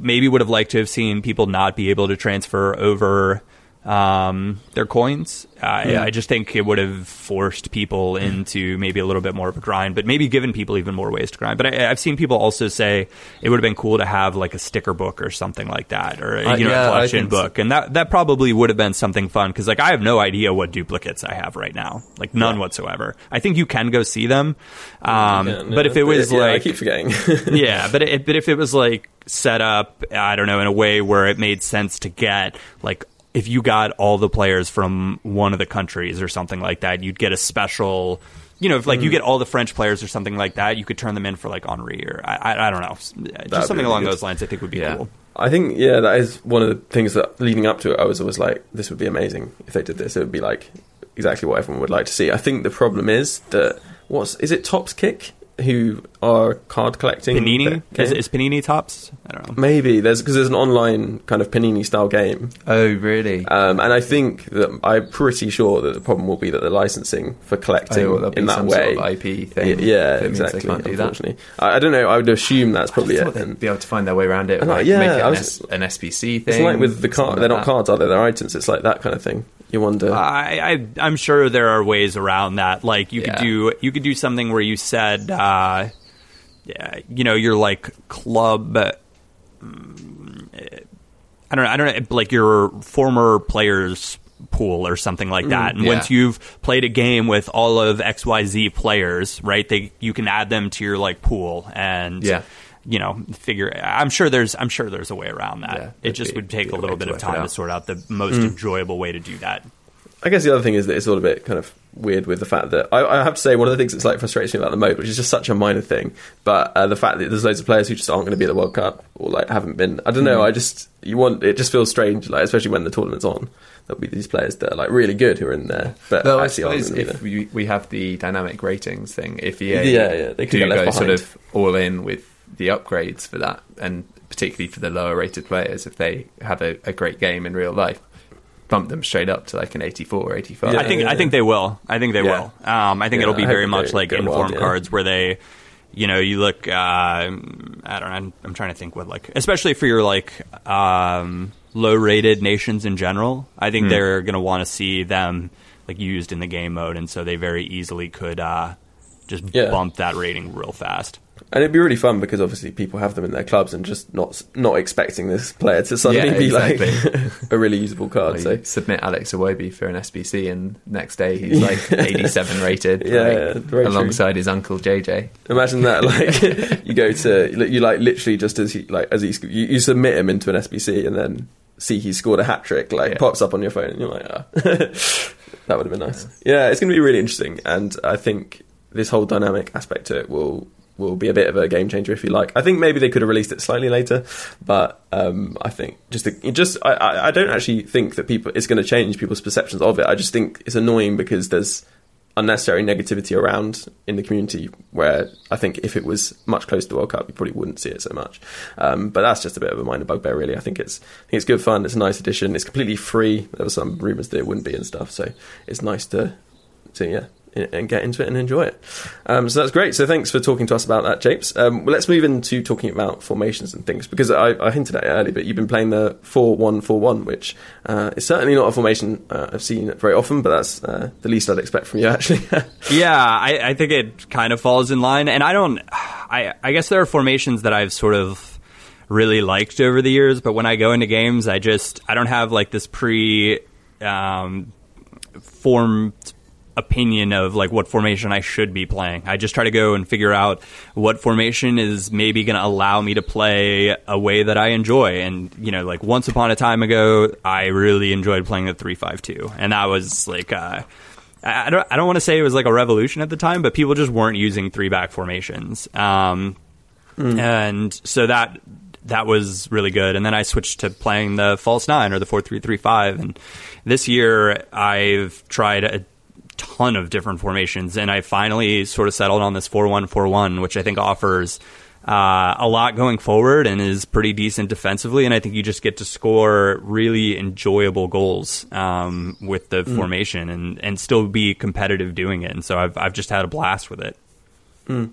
maybe would have liked to have seen people not be able to transfer over um, their coins. I, I just think it would have forced people into maybe a little bit more of a grind, but maybe given people even more ways to grind. But I, I've seen people also say it would have been cool to have like a sticker book or something like that, or Uh, you know, yeah, a collection think so. book, and that that probably would have been something fun because like I have no idea what duplicates I have right now, like none whatsoever. I think you can go see them, um, Yeah, but if it was yeah, like I keep forgetting. yeah, but it, but if it was like set up, I don't know, in a way where it made sense to get like if you got all the players from one of the countries or something like that, you'd get a special. You know, if like you mm-hmm. get all the French players or something like that, you could turn them in for like Henri or I, I, I don't know, just be something along good. those lines. I think would be Yeah. cool. I think yeah, that is one of the things that leading up to it, I was always like, this would be amazing if they did this. It would be like exactly what everyone would like to see. I think the problem is that what's is it Topps Kick who are card collecting? Panini is, is Panini Topps? I don't know. Maybe there's because there's an online kind of Panini style game, Oh, really? um, and I think that I'm pretty sure that the problem will be that the licensing for collecting Oh, in that some way, sort of IP thing. yeah, means exactly. Can't do that. unfortunately, I, I don't know. I would assume that's probably it. they'd be able to find their way around it. And Like yeah, make it an, was- S- an SBC thing. It's like with the card. They're not that. cards, are they? They're items. It's like that kind of thing. You wonder. I, I I'm sure there are ways around that. Like you Yeah. could do you could do something where you said, uh, you know, your like club. mm, I don't know. I don't know. Like your former players pool or something like that. and yeah. once you've played a game with all of XYZ players, right? They you can add them to your like pool and Yeah. You know, figure. I'm sure there's. I'm sure there's a way around that. Yeah, it just be- would take a a little bit of time to sort out the most enjoyable way to do that. I guess the other thing is that it's all a bit kind of weird with the fact that I, I have to say one of the things that's like frustrates me about the mode, which is just such a minor thing, but uh, the fact that there's loads of players who just aren't going to be at the World Cup or like haven't been. I don't know. I just you want it just feels strange, like especially when the tournament's on. There'll be these players that are like really good who are in there, but Though I actually aren't suppose if there. we, we have the dynamic ratings thing, if EA Yeah, yeah, they could do get go sort of all in with the upgrades for that, and particularly for the lower rated players, if they have a, a great game in real life, bump them straight up to like an 84 or 85. Yeah. I think I think they will. I think they Yeah. will. Um, I think Yeah, it'll be very much like inform yeah. cards where they, you know, you look. Uh, I don't know. I'm, I'm trying to think what like, especially for your like um, low rated nations in general. I think they're going to want to see them like used in the game mode, and so they very easily could uh, just Yeah. bump that rating real fast. And it'd be really fun because obviously people have them in their clubs and just not not expecting this player to suddenly Yeah, be exactly. like a really usable card. Or So submit Alex Iwobi for an SBC, and next day he's like 87 rated, Yeah, like, yeah, very true. alongside his uncle JJ. Imagine that, like you go to you like literally just as he like as he you, you submit him into an SBC and then see he scored a hat trick, like Yeah. pops up on your phone and you're like, ah. that would have been nice. Yeah, it's going to be really interesting, and I think this whole dynamic aspect to it will will be a bit of a game changer if you like. I think maybe they could have released it slightly later, but um, I think just the, just I, I don't actually think that people it's going to change people's perceptions of it. I just think it's annoying because there's unnecessary negativity around in the community where I think if it was much closer to World Cup, you probably wouldn't see it so much. Um, but that's just a bit of a minor bugbear, really. I think it's I think it's good fun. It's a nice addition. It's completely free. There were some rumours that it wouldn't be and stuff, so it's nice to to yeah and get into it and enjoy it. Um, so that's great. So thanks for talking to us about that, Japes. Um, well, let's move into talking about formations and things because I, I hinted at it earlier, but you've been playing the four-one-four-one, which uh, is certainly not a formation uh, I've seen very often, but that's uh, the least I'd expect from you, actually. Yeah, I, I think it kind of falls in line, and I don't. I I guess there are formations that I've sort of really liked over the years, but when I go into games, I just I don't have like this pre um, formed opinion of like what formation I should be playing. I just try to go and figure out what formation is maybe going to allow me to play a way that I enjoy. And you know, like once upon a time ago, I really enjoyed playing the three five two, and that was like. Uh, I don't. I don't want to say it was like a revolution at the time, but people just weren't using three back formations, um, and so that that was really good. And then I switched to playing the false nine or the four three three five. And this year I've tried a ton of different formations, and I finally sort of settled on this four one four one, which I think offers. Uh, a lot going forward and is pretty decent defensively, and I think you just get to score really enjoyable goals um, with the mm. formation and, and still be competitive doing it. And so I've I've just had a blast with it. Mm.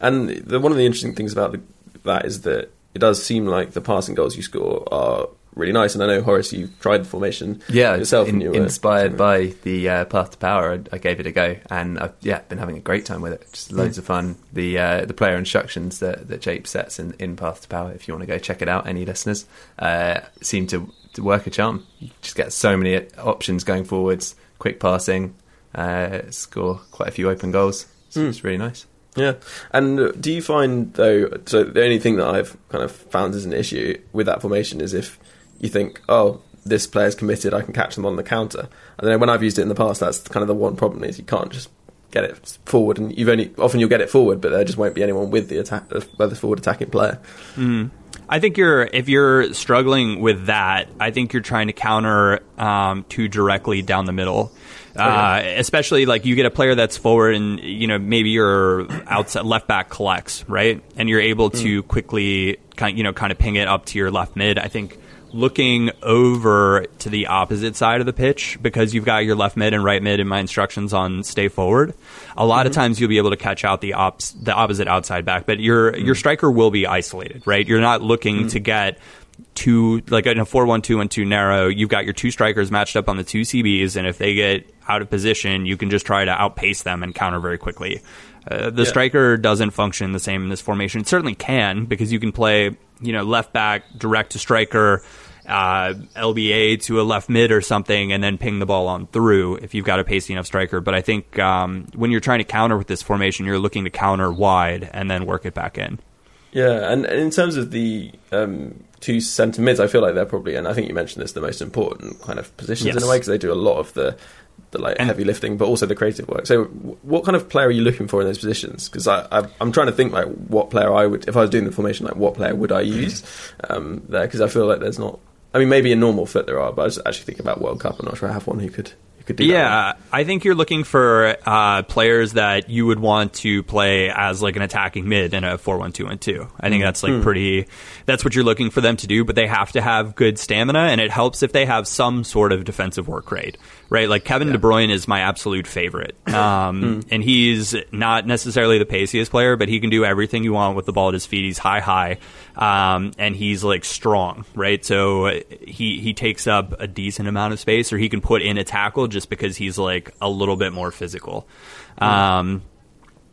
And the, one of the interesting things about the, that is that it does seem like the passing goals you score are really nice. And I know Horace, you tried the formation yeah, yourself. In, you were, inspired by the uh, Path to Power, I, I, gave it a go, and I've yeah been having a great time with it. Just loads of fun. The uh, the player instructions that that Jape sets in, in Path to Power. If you want to go check it out, any listeners uh, seem to, to work a charm. You just get so many options going forwards, quick passing, uh, score quite a few open goals. So mm. It's really nice. Yeah, and do you find though? So the only thing that I've kind of found as an issue with that formation is if you think, oh, this player's committed, I can catch them on the counter. And then when I've used it in the past, that's kind of the one problem is you can't just get it forward, and you've only often you'll get it forward, but there just won't be anyone with the attack, the forward attacking player. Mm. I think you're if you're struggling with that, I think you're trying to counter um, too directly down the middle. Uh, especially like you get a player that's forward and you know maybe your outside left back collects right and you're able to mm. quickly kind you know kind of ping it up to your left mid i think looking over to the opposite side of the pitch because you've got your left mid and right mid in my instructions on stay forward. A lot mm-hmm. of times you'll be able to catch out the ops the opposite outside back, but your mm-hmm. your striker will be isolated, right? You're not looking mm-hmm. to get two like in a four one two and two narrow, you've got your two strikers matched up on the two CBs, and if they get out of position, you can just try to outpace them and counter very quickly. Uh, the yeah. striker doesn't function the same in this formation. It certainly can because you can play, you know, left back direct to striker, uh, LBA to a left mid or something, and then ping the ball on through if you've got a pacey enough striker. But I think um, when you're trying to counter with this formation, you're looking to counter wide and then work it back in. Yeah, and, and in terms of the um, two centre mids, I feel like they're probably, and I think you mentioned this, the most important kind of positions yes. in a way because they do a lot of the the like and, heavy lifting, but also the creative work. So, what kind of player are you looking for in those positions? Because I, I, am trying to think like what player I would, if I was doing the formation, like what player would I use um, there? Because I feel like there's not. I mean, maybe in normal fit there are, but I was actually thinking about World Cup. I'm not sure I have one who could yeah, I think you're looking for uh, players that you would want to play as like an attacking mid in a four one two and two. I think mm. that's like mm. pretty. That's what you're looking for them to do, but they have to have good stamina, and it helps if they have some sort of defensive work rate right? Like Kevin yeah. De Bruyne is my absolute favorite, um, mm. and he's not necessarily the paciest player, but he can do everything you want with the ball at his feet. He's high, high, um, and he's like strong, right? So he he takes up a decent amount of space, or he can put in a tackle just because he's like a little bit more physical. Mm. Um,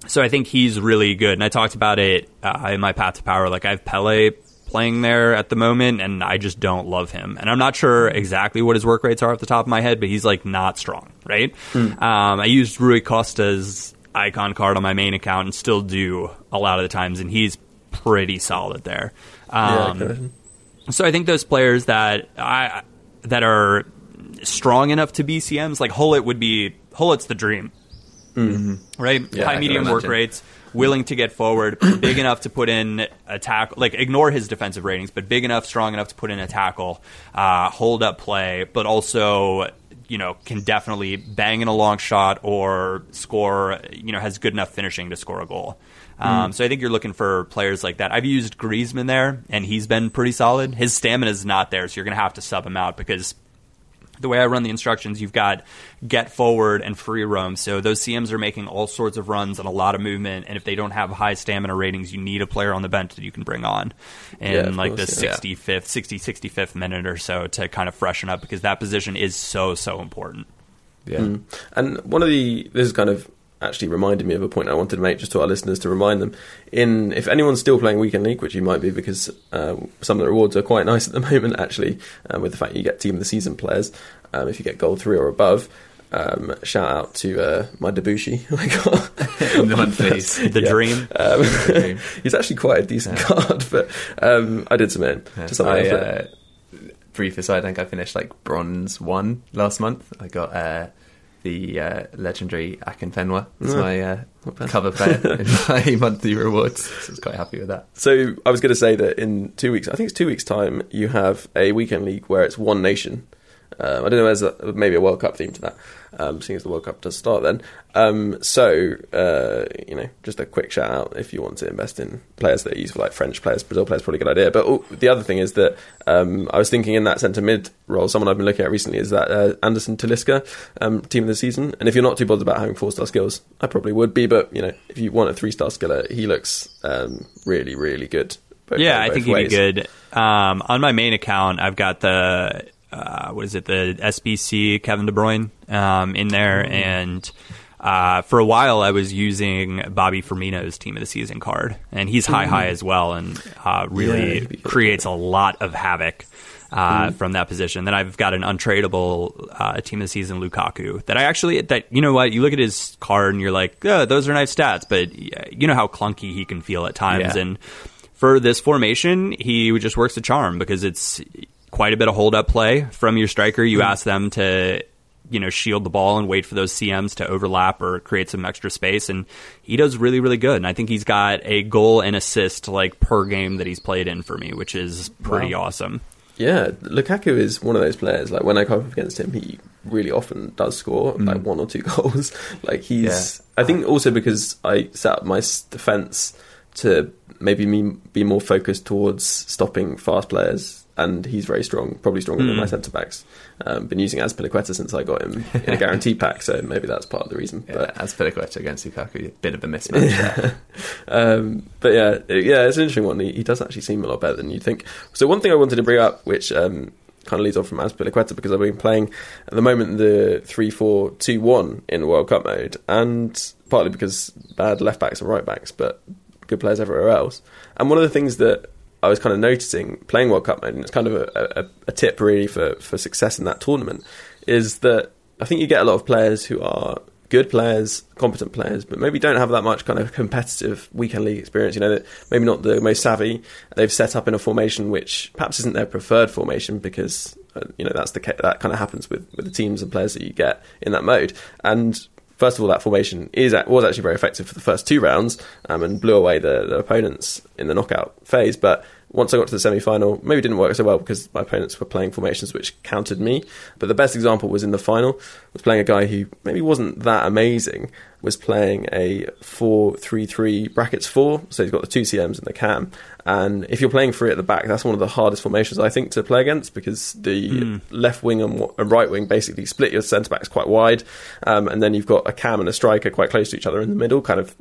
so I think he's really good, and I talked about it uh, in my path to power. Like I have Pele playing there at the moment, and I just don't love him. And I'm not sure exactly what his work rates are off the top of my head, but he's like not strong, right? Mm. Um, I used Rui Costa's icon card on my main account and still do a lot of the times, and he's pretty solid there. Um, yeah, so I think those players that I that are strong enough to be CMs, like Gullit would be Gullit's the dream, mm-hmm. right? Yeah, High medium work rates willing to get forward, big enough to put in a tackle, like ignore his defensive ratings, but big enough, strong enough to put in a tackle, uh, hold up play, but also you know can definitely bang in a long shot or score. You know has good enough finishing to score a goal. Um, mm. So I think you're looking for players like that. I've used Griezmann there, and he's been pretty solid. His stamina is not there, so you're going to have to sub him out because the way I run the instructions, you've got get forward and free roam. So those CMs are making all sorts of runs and a lot of movement. And if they don't have high stamina ratings, you need a player on the bench that you can bring on in yeah, like course, the yeah. 65th, 60, 65th minute or so to kind of freshen up because that position is so, so important. Yeah. Mm. And one of the, this is kind of actually reminded me of a point I wanted to make just to our listeners to remind them. In if anyone's still playing weekend league, which you might be because uh, some of the rewards are quite nice at the moment, actually, um, with the fact you get team of the season players um, if you get gold three or above. Um, shout out to uh, my Debussy I got. the, the dream. Um, he's actually quite a decent yeah. card, but um, I did some in. Yeah. Just I, uh, brief aside, I think I finished like bronze one last month. I got uh, the uh, legendary Akinfenwa as Yeah. my uh, cover player in my monthly rewards. So I was quite happy with that. So I was going to say that in two weeks, I think it's two weeks' time, you have a weekend league where it's one nation. Um, I don't know, there's a, maybe a World Cup theme to that, um, seeing as the World Cup does start then. Um, so, uh, you know, just a quick shout out if you want to invest in players that are useful, like French players, Brazil players, probably a good idea. But oh, the other thing is that um, I was thinking in that centre mid role, someone I've been looking at recently is that uh, Anderson Talisca, um, team of the season. And if you're not too bothered about having four star skills, I probably would be. But, you know, if you want a three star skiller, he looks um, really, really good. both- Yeah, I both think he'd be good. Um, on my main account, I've got the uh, what is it, the SBC Kevin De Bruyne um, in there, Mm-hmm. and uh, for a while I was using Bobby Firmino's Team of the Season card, and he's high high as well, and uh, Mm-hmm. Yeah, really good. creates a lot of havoc. Uh, Mm-hmm. From that position, then I've got an untradeable uh, team of the season Lukaku that I actually that you know what you look at his card and you're like, oh, those are nice stats, but you know how clunky he can feel at times, Yeah. and for this formation, he just works a charm because it's quite a bit of hold up play from your striker. You mm-hmm. ask them to, you know, shield the ball and wait for those CMs to overlap or create some extra space, and he does really, really good. And I think he's got a goal and assist like per game that he's played in for me, which is pretty awesome. Yeah, Lukaku is one of those players. Like when I come up against him, he really often does score mm. like one or two goals. like he's, I think also because I set up my defense to maybe me be more focused towards stopping fast players, and he's very strong, probably stronger than my centre backs. Um, been using Azpilicueta since I got him in a guarantee pack, so maybe that's part of the reason. Yeah, But Azpilicueta against Lukaku, a bit of a mismatch there. um, but yeah, yeah, it's an interesting one. He, he does actually seem a lot better than you'd think. So one thing I wanted to bring up, which um, kind of leads on from Azpilicueta, because I've been playing at the moment the three four two one in World Cup mode, and partly because bad left backs and right backs, but good players everywhere else. And one of the things that I was kind of noticing playing World Cup mode, and it's kind of a, a, a tip really for, for success in that tournament, is that I think you get a lot of players who are good players, competent players, but maybe don't have that much kind of competitive weekend league experience. You know, maybe not the most savvy. They've set up in a formation which perhaps isn't their preferred formation because uh, you know that's the that kind of happens with with the teams and players that you get in that mode. And first of all, that formation is was actually very effective for the first two rounds um, and blew away the, the opponents in the knockout phase. But once I got to the semi final, maybe it didn't work so well because my opponents were playing formations which countered me. But the best example was in the final, was playing a guy who maybe wasn't that amazing, was playing a 4 3 3 brackets 4. So he's got the two CMs and the cam. And if you're playing three at the back, that's one of the hardest formations I think to play against because the left wing and, and right wing basically split your centre backs quite wide. Um, and then you've got a cam and a striker quite close to each other in the middle, kind of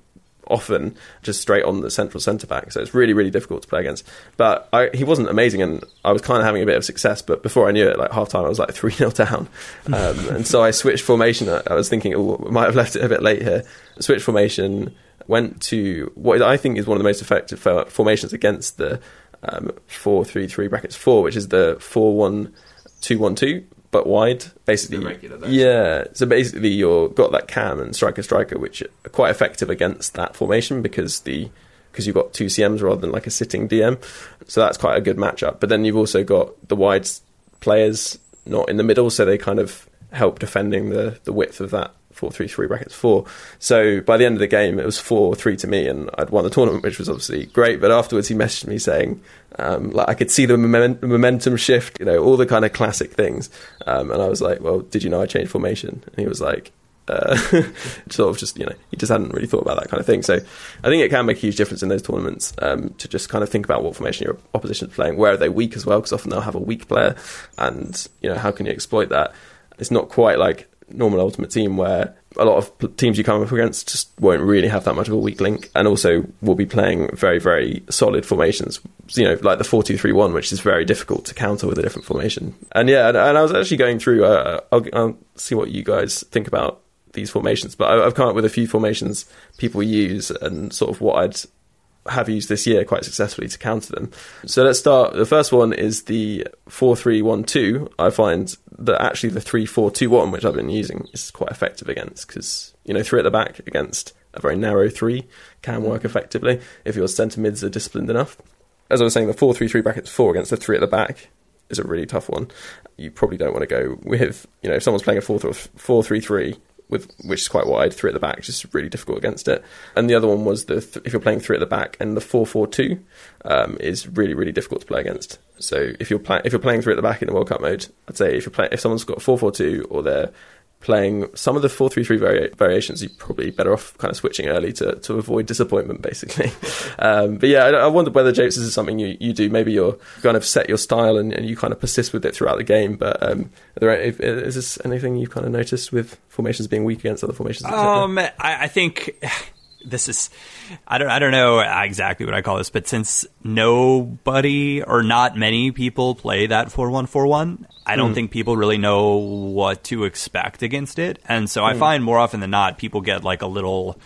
often just straight on the central centre back. So it's really, really difficult to play against. But I, he wasn't amazing, and I was kind of having a bit of success. But before I knew it, like half time, I was like 3 0 down. Um, and so I switched formation. I was thinking, oh, I might have left it a bit late here. Switched formation, went to what I think is one of the most effective formations against the um, 4 3 3 brackets 4, which is the 4 1 2 1 2. But wide, basically. The regular version. Yeah, so basically you've got that cam and striker striker, which are quite effective against that formation because the because you've got two CMs rather than like a sitting DM. So that's quite a good matchup. But then you've also got the wide players not in the middle, so they kind of help defending the the width of that. 4-3-3 brackets 4 so by the end of the game it was 4-3 to me and I'd won the tournament which was obviously great but afterwards he messaged me saying um, like I could see the moment, momentum shift you know all the kind of classic things um, and I was like well did you know I changed formation and he was like uh, sort of just you know he just hadn't really thought about that kind of thing. So I think it can make a huge difference in those tournaments um, to just kind of think about what formation your opposition opposition's playing. Where are they weak as well? Because often they'll have a weak player, and you know how can you exploit that? It's not quite like normal Ultimate Team where a lot of teams you come up against just won't really have that much of a weak link, and also will be playing very very solid formations. You know, like the four two three one, which is very difficult to counter with a different formation. And yeah, and, and I was actually going through. Uh, I'll, I'll see what you guys think about these formations, but I, I've come up with a few formations people use and sort of what I'd have used this year quite successfully to counter them. So let's start. The first one is the 4-3-1-2. I find that actually the 3-4-2-1, which I've been using, is quite effective against because, you know, three at the back against a very narrow three can work mm. effectively if your centre mids are disciplined enough. As I was saying, the 4-3-3 brackets 4 against the three at the back is a really tough one. You probably don't want to go with, you know, if someone's playing a 4-3-3 with which is quite wide, three at the back, just really difficult against it. And the other one was the th- if you're playing three at the back and the four four two um, is really really difficult to play against. So if you're playing if you're playing three at the back in the World Cup mode, I'd say if you're playing if someone's got four four two or they're playing some of the 4-3-3 vari- variations you're probably better off kind of switching early to, to avoid disappointment basically. Um, but yeah I, I wonder whether Japes this is something you, you do. Maybe you're kind of set your style and, and you kind of persist with it throughout the game but um, there, is this anything you've kind of noticed with formations being weak against other formations um, I, I think this is I don't I don't know exactly what I call this, but since nobody or not many people play that four one four one, I don't mm. think people really know what to expect against it, and so mm. I hmm. find more often than not people get like a little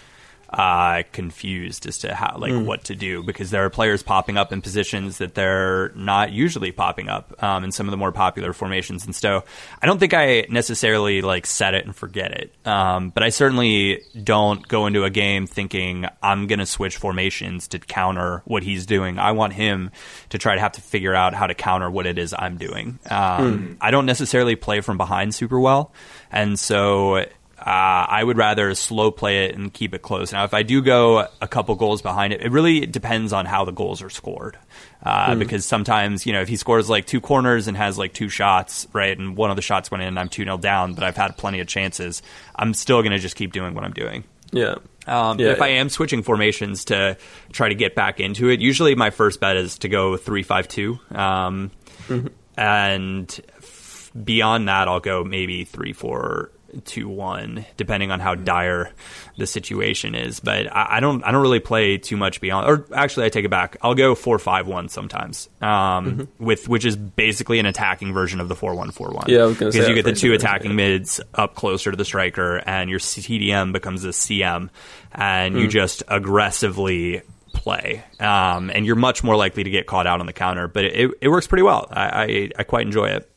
uh, confused as to how like mm. what to do because there are players popping up in positions that they're not usually popping up um, in some of the more popular formations. And so I don't think I necessarily like set it and forget it, um, but I certainly don't go into a game thinking I'm going to switch formations to counter what he's doing. I want him to try to have to figure out how to counter what it is I'm doing. Um, mm. I don't necessarily play from behind super well, and so uh, I would rather slow play it and keep it close. Now, if I do go a couple goals behind it, it really depends on how the goals are scored. Uh, mm. Because sometimes, you know, if he scores like two corners and has like two shots, right, and one of the shots went in and I'm 2 0 down, but I've had plenty of chances, I'm still going to just keep doing what I'm doing. Yeah. Um, yeah, if yeah. I am switching formations to try to get back into it, usually my first bet is to go three five two, um, mm-hmm. and f- beyond that, I'll go maybe three four two one, depending on how dire the situation is. But I, I, don't I don't really play too much beyond. Or actually, I take it back. I'll go four five one sometimes, um, mm-hmm. with which is basically an attacking version of the four one four one. Yeah, because you get the two attacking mids up closer to the striker, and your TDM becomes a CM, and mm. you just aggressively play, um, and you're much more likely to get caught out on the counter. But it, it works pretty well. I, I, I quite enjoy it.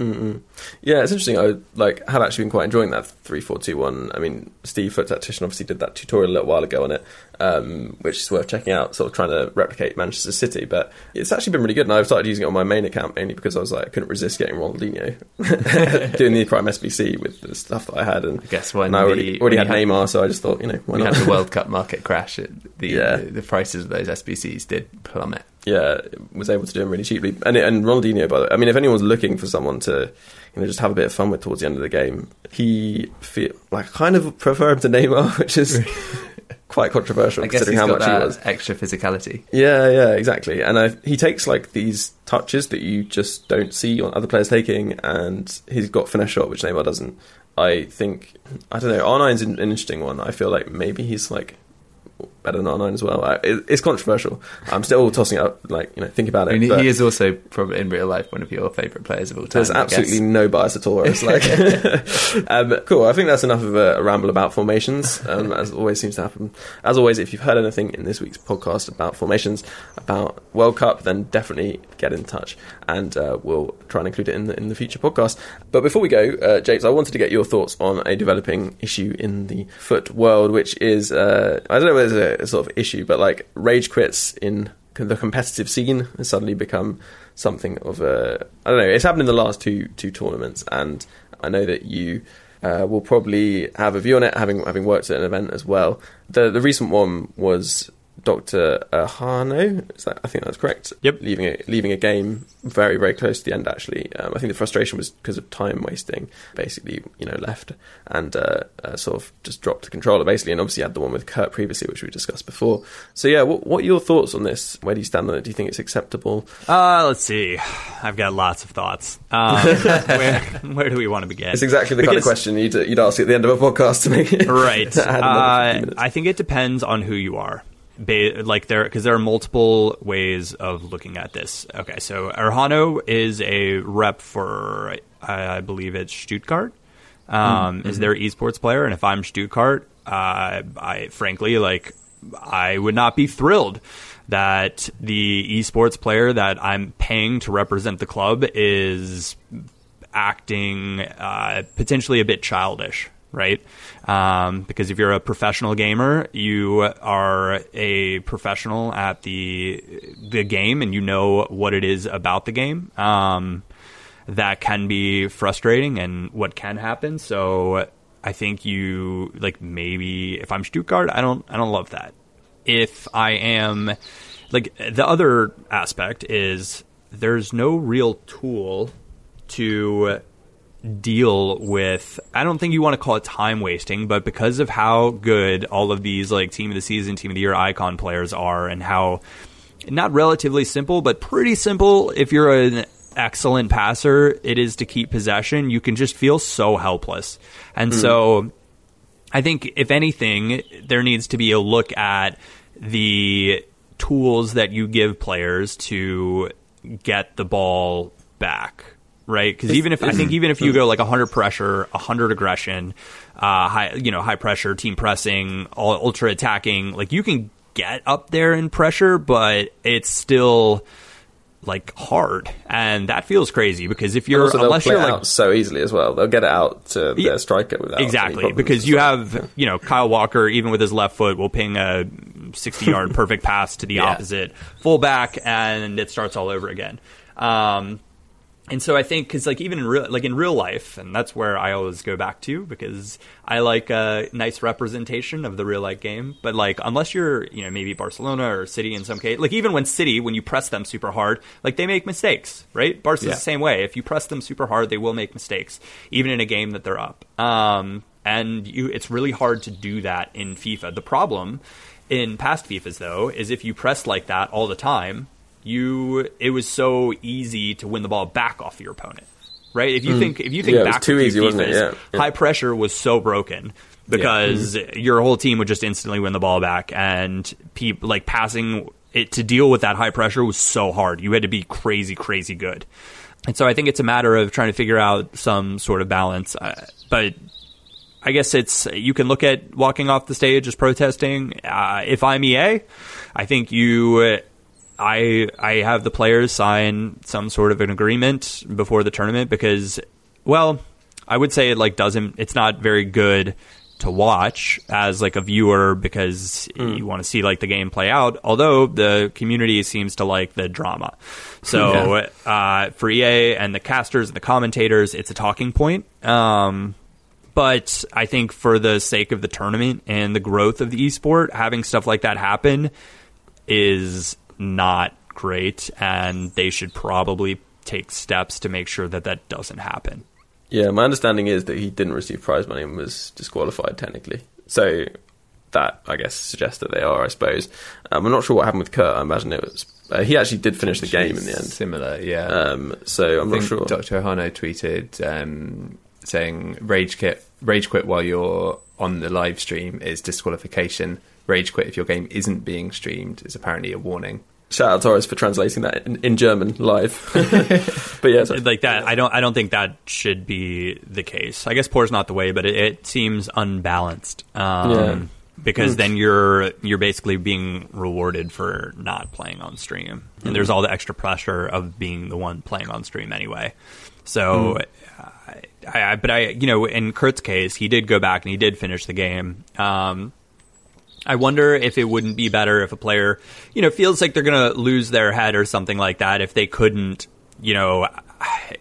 Mm-mm. Yeah, it's interesting. I like had actually been quite enjoying that three four two one. I mean, Steve Foot Tactician obviously did that tutorial a little while ago on it, um, which is worth checking out. Sort of trying to replicate Manchester City, but it's actually been really good. And I've started using it on my main account mainly because I was like I couldn't resist getting Ronaldinho doing the Prime SBC with the stuff that I had, and I guess when and I already, the, already had, had, Neymar, so I just thought you know why not? Had the World Cup market crash, the, yeah. the the prices of those SBCs did plummet yeah, was able to do them really cheaply. And and Ronaldinho, by the way, I mean, if anyone's looking for someone to you know, just have a bit of fun with towards the end of the game. He feel like I kind of prefer him to Neymar, which is quite controversial considering how much he was. Extra physicality. Yeah, yeah, exactly. And I, he takes like these touches that you just don't see on other players taking, and he's got finesse shot, which Neymar doesn't. I think I don't know. R9's an, an interesting one. I feel like maybe he's like better than R9 as well. It, it's controversial. I'm still tossing up, like you know, think about it. I mean, he is also probably in real life one of your favourite players of all time. There's absolutely no bias at all. It's like, um, cool. I think that's enough of a, a ramble about formations, um, as always seems to happen. As always, if you've heard anything in this week's podcast about formations, about World Cup, then definitely get in touch, and uh, we'll try and include it in the in the future podcast. But before we go, uh, I wanted to get your thoughts on a developing issue in the FUT world, which is uh, I don't know whether a, sort of issue, but like rage quits in the competitive scene has suddenly become something of a I don't know. It's happened in the last two two tournaments, and I know that you. Uh, will probably have a view on it, having having worked at an event as well. The the recent one was Dr. Uh, Hano. That, I think that's correct. Yep. Leaving a, leaving a game very, very close to the end, actually. Um, I think the frustration was because of time wasting, basically, you know, left and uh, uh, sort of just dropped the controller, basically. And obviously had the one with Kurt previously, which we discussed before. So, yeah, what, what are your thoughts on this? Where do you stand on it? Do you think it's acceptable? Uh, let's see. I've got lots of thoughts. Um, where, where do we want to begin? It's exactly the because, kind of question you'd, you'd ask at the end of a podcast to me. right. Uh, I think it depends on who you are ba- like there because there are multiple ways of looking at this. Okay, so Erhano is a rep for I, I believe it's Stuttgart. Um, mm-hmm. Is their esports player, and if I'm Stuttgart, uh, I frankly like I would not be thrilled that the esports player that I'm paying to represent the club is acting uh, potentially a bit childish right? Um, because if you're a professional gamer, you are a professional at the the game, and you know what it is about the game. Um, that can be frustrating, and what can happen. So I think you like maybe if I'm Stuttgart, I don't I don't love that. If I am like the other aspect is there's no real tool to deal with I don't think you want to call it time wasting, but because of how good all of these like team of the season, team of the year icon players are and how not relatively simple, but pretty simple if you're an excellent passer, it is to keep possession. You can just feel so helpless. And mm. so I think if anything, there needs to be a look at the tools that you give players to get the ball back right? Because even if I think even if you go like 100 pressure, 100 aggression, uh, high you know high pressure, team pressing, all ultra attacking, like you can get up there in pressure, but it's still like hard, and that feels crazy because if you're unless you're like so easily as well, they'll get it out to yeah, their striker without exactly because you have you know Kyle Walker even with his left foot will ping a 60 yard perfect pass to the yeah. opposite fullback, and it starts all over again. Um, and so I think because like even in real like in real life, and that's where I always go back to because I like a nice representation of the real life game. But like unless you're you know maybe Barcelona or City in some case, like even when City when you press them super hard, like they make mistakes, right? Barca's yeah. the same way. If you press them super hard, they will make mistakes, even in a game that they're up. Um, and you, it's really hard to do that in FIFA. The problem in past FIFAs though is if you press like that all the time you it was so easy to win the ball back off your opponent. Right? If you mm. think if you think yeah, back too easy, FIFAs, wasn't it? Yeah. yeah. High pressure was so broken because yeah. mm. your whole team would just instantly win the ball back and people like passing it to deal with that high pressure was so hard. You had to be crazy crazy good. And so I think it's a matter of trying to figure out some sort of balance. Uh, but I guess it's you can look at walking off the stage as protesting. Uh, if I'm EA, I think you I I have the players sign some sort of an agreement before the tournament because, well, I would say it like doesn't. It's not very good to watch as like a viewer because mm. you want to see like the game play out. Although the community seems to like the drama, so yeah. uh, for EA and the casters and the commentators, it's a talking point. Um, but I think for the sake of the tournament and the growth of the esport, having stuff like that happen is not great, and they should probably take steps to make sure that that doesn't happen. Yeah, my understanding is that he didn't receive prize money and was disqualified technically. So that I guess suggests that they are. I suppose. Um, I'm not sure what happened with Kurt. I imagine it was uh, he actually did finish the game in the end. Similar, yeah. Um, so I'm not sure. Dr. Erhano tweeted um, saying rage quit, rage quit while you're on the live stream is disqualification. Rage quit if your game isn't being streamed is apparently a warning. Shout out Torres for translating that in, in German live. but yeah, like that. I don't. I don't think that should be the case. I guess poor is not the way, but it, it seems unbalanced. Um, yeah. Because mm. then you're you're basically being rewarded for not playing on stream, and mm. there's all the extra pressure of being the one playing on stream anyway. So, mm. I, I, but I, you know, in Kurt's case, he did go back and he did finish the game. Um, I wonder if it wouldn't be better if a player, you know, feels like they're going to lose their head or something like that if they couldn't, you know,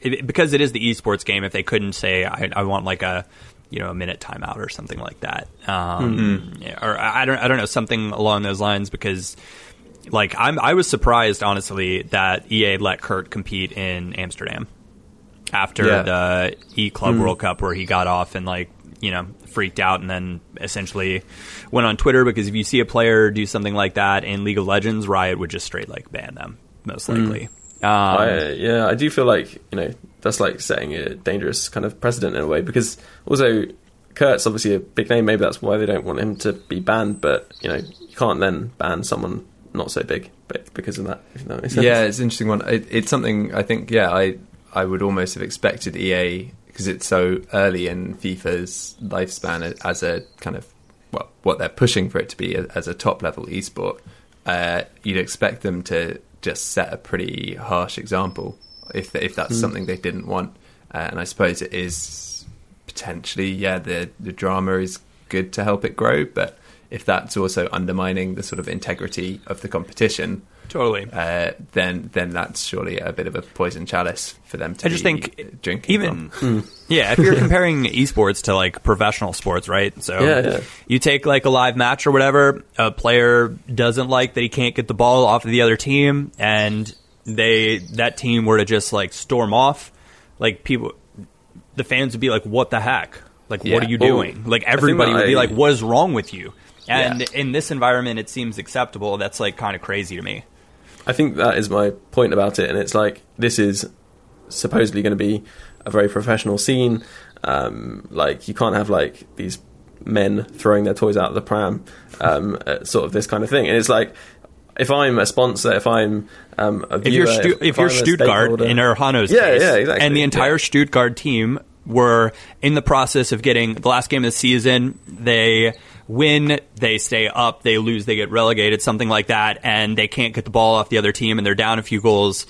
it, because it is the esports game. If they couldn't say, I, I, want like a, you know, a minute timeout or something like that, um, mm-hmm. or I don't, I don't know, something along those lines. Because, like, I'm, I was surprised honestly that EA let Kurt compete in Amsterdam after yeah. the E Club mm. World Cup, where he got off and like you know freaked out and then essentially went on Twitter because if you see a player do something like that in League of Legends, Riot would just straight like ban them most hmm. likely. Mm. Um, I, yeah, I do feel like you know that's like setting a dangerous kind of precedent in a way because also Kurt's obviously a big name. Maybe that's why they don't want him to be banned. But you know you can't then ban someone not so big because of that. If that makes sense. Yeah, it's an interesting one. It, it's something I think. Yeah, I I would almost have expected EA because it's so early in FIFA's lifespan as a kind of well, what they're pushing for it to be as a top level esport. Uh, you'd expect them to just set a pretty harsh example if if that's mm. something they didn't want. Uh, and I suppose it is potentially yeah the the drama is good to help it grow, but if that's also undermining the sort of integrity of the competition, Totally. uh, then then that's surely a bit of a poison chalice for them to I just be think drinking even from. yeah, if you're comparing esports to like professional sports, right? So Yeah, yeah. you take like a live match or whatever, a player doesn't like that he can't get the ball off of the other team, and they that team were to just like storm off, like people, the fans would be like, "What the heck? Like, Yeah. what are you Well, doing?" Like everybody that would be like, "What is wrong with you?" And Yeah. in this environment, it seems acceptable. That's like kind of crazy to me. I think that is my point about it, and it's like this is supposedly going to be a very professional scene. Um, like you can't have like these men throwing their toys out of the pram, um, sort of this kind of thing. And it's like if I'm a sponsor, if I'm um, a if viewer, you're Stu- if, you're Stuttgart in Erhano's Yeah, case, yeah, exactly. and the entire Yeah. Stuttgart team were in the process of getting the last game of the season. They win, they stay up, they lose, they get relegated, something like that, and they can't get the ball off the other team, and they're down a few goals,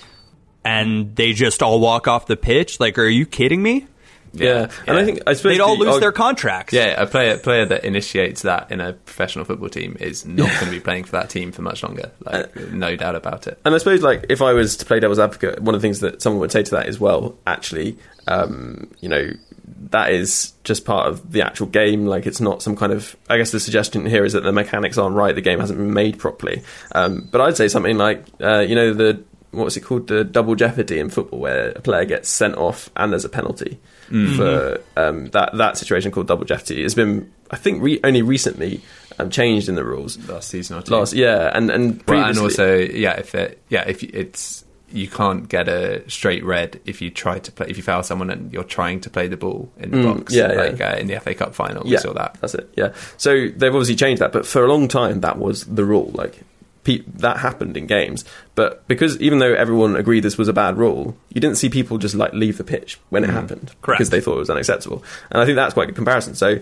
and they just all walk off the pitch. Like, are you kidding me? yeah. and I think I suppose They'd all the lose arg- their contracts. Yeah, a player player that initiates that in a professional football team is not going to be playing for that team for much longer. Like, no doubt about it. And I suppose, like, if I was to play devil's advocate, one of the things that someone would say to that is, well, actually, um, you know, that is just part of the actual game. Like, it's not some kind of. I guess the suggestion here is that the mechanics aren't right. The game hasn't been made properly. Um, but I'd say something like, uh, you know, the what's it called, the double jeopardy in football, where a player gets sent off and there's a penalty for um, that that situation called double jeopardy. It's been, I think, re- only recently um, changed in the rules. Last season or two. Last, yeah, and and Well, and also, yeah, if it, yeah, if it's you can't get a straight red if you try to play if you foul someone and you're trying to play the ball in the box. Mm, yeah, yeah. like Uh, in the FA Cup final, we saw that. That's it. Yeah. So they've obviously changed that, but for a long time that was the rule. Like pe- that happened in games, but because even though everyone agreed this was a bad rule, you didn't see people just like leave the pitch when it happened Correct. because they thought it was unacceptable. And I think that's quite a good comparison. So.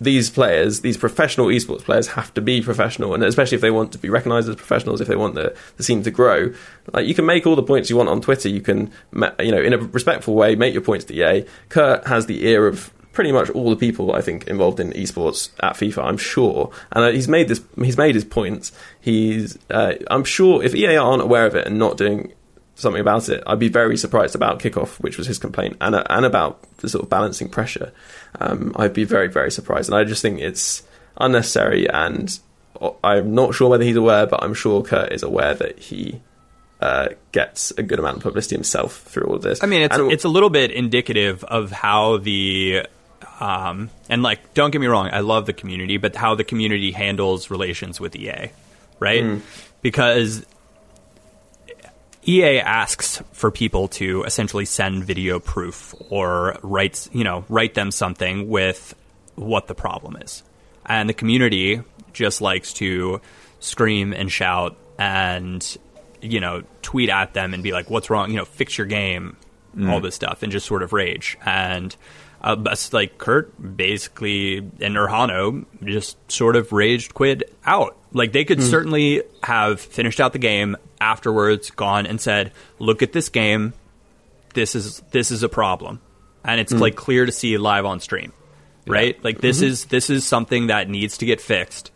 These players, these professional esports players, have to be professional, and especially if they want to be recognised as professionals, if they want the, the scene to grow, like you can make all the points you want on Twitter. You can, you know, in a respectful way, make your points to EA. Kurt has the ear of pretty much all the people I think involved in esports at FIFA. I'm sure, and uh, he's made this. He's made his points. He's. Uh, I'm sure if EA aren't aware of it and not doing something about it, I'd be very surprised about kickoff, which was his complaint, and uh, and about the sort of balancing pressure. Um, I'd be very very surprised, and I just think it's unnecessary. And uh, I'm not sure whether he's aware, but I'm sure Kurt is aware that he. Uh, gets a good amount of publicity himself through all of this. I mean, it's And- it's a little bit indicative of how the um, and like don't get me wrong, I love the community, but how the community handles relations with EA, right? Because EA asks for people to essentially send video proof or writes, you know, write them something with what the problem is. And the community just likes to scream and shout and you know, tweet at them and be like, "What's wrong? You know, fix your game." All mm. this stuff and just sort of rage. And uh, but, like Kurt basically and Erhano just sort of raged quit out. Like they could hmm. certainly have finished out the game afterwards, gone and said, "Look at this game. This is this is a problem." And it's hmm. like clear to see live on stream. Right? Like this mm-hmm. is this is something that needs to get fixed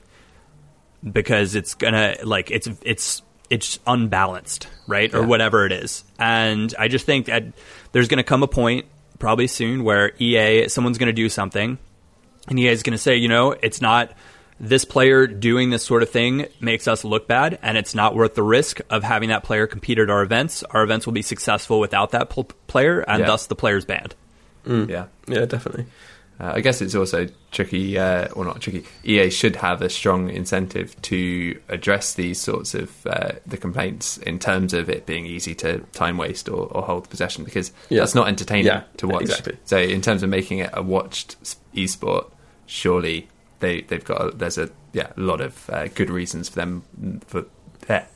because it's gonna like it's it's it's unbalanced, right, or whatever it is. And I just think that there's gonna come a point probably soon where EA someone's gonna do something, and EA is gonna say, you know, it's not this player doing this sort of thing makes us look bad, and it's not worth the risk of having that player compete at our events. Our events will be successful without that pl- player, and Yeah. thus the player's banned. Mm. Yeah. yeah, definitely. Uh, I guess it's also tricky, uh, or not tricky. EA should have a strong incentive to address these sorts of uh, the complaints in terms of it being easy to time waste or, or hold possession because Yeah. that's not entertaining Yeah, to watch. exactly. So, in terms of making it a watched esport, surely they they've got a, there's a yeah a lot of uh, good reasons for them for yeah.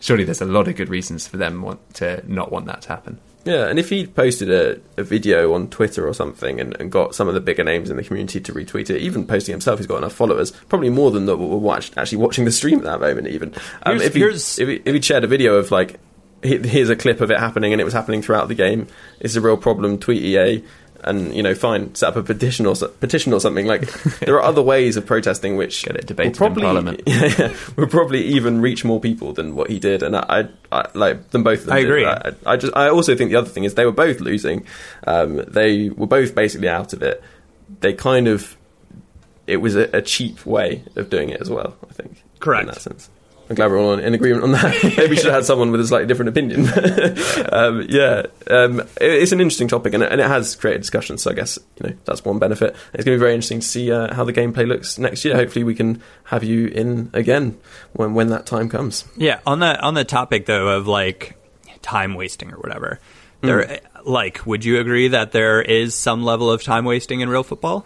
Surely there's a lot of good reasons for them want to not want that to happen. Yeah, and if he'd posted a, a video on Twitter or something and, and got some of the bigger names in the community to retweet it, even posting himself, he's got enough followers, probably more than that were watched, actually watching the stream at that moment. Even um, Here's- if, he, here's- if, he, if he shared a video of like, here's a clip of it happening and it was happening throughout the game, it's a real problem. Tweet EA. And you know, fine, set up a petition or petition or something. Like there are other ways of protesting which Get it debated in Parliament. Yeah, will probably even reach more people than what he did, and I, I, I like them both. Of them I did. agree. I, I just, I also think the other thing is they were both losing. Um, they were both basically out of it. They kind of, it was a, a cheap way of doing it as well. I think, Correct. in that sense. I'm glad we're all in agreement on that. Maybe we should have had someone with a slightly different opinion. um, yeah, um, it- it's an interesting topic, and it, and it has created discussion. So I guess you know that's one benefit. It's going to be very interesting to see uh, how the gameplay looks next year. Hopefully, we can have you in again when when that time comes. Yeah, on the on the topic though of like time wasting or whatever. There like would you agree that there is some level of time wasting in real football?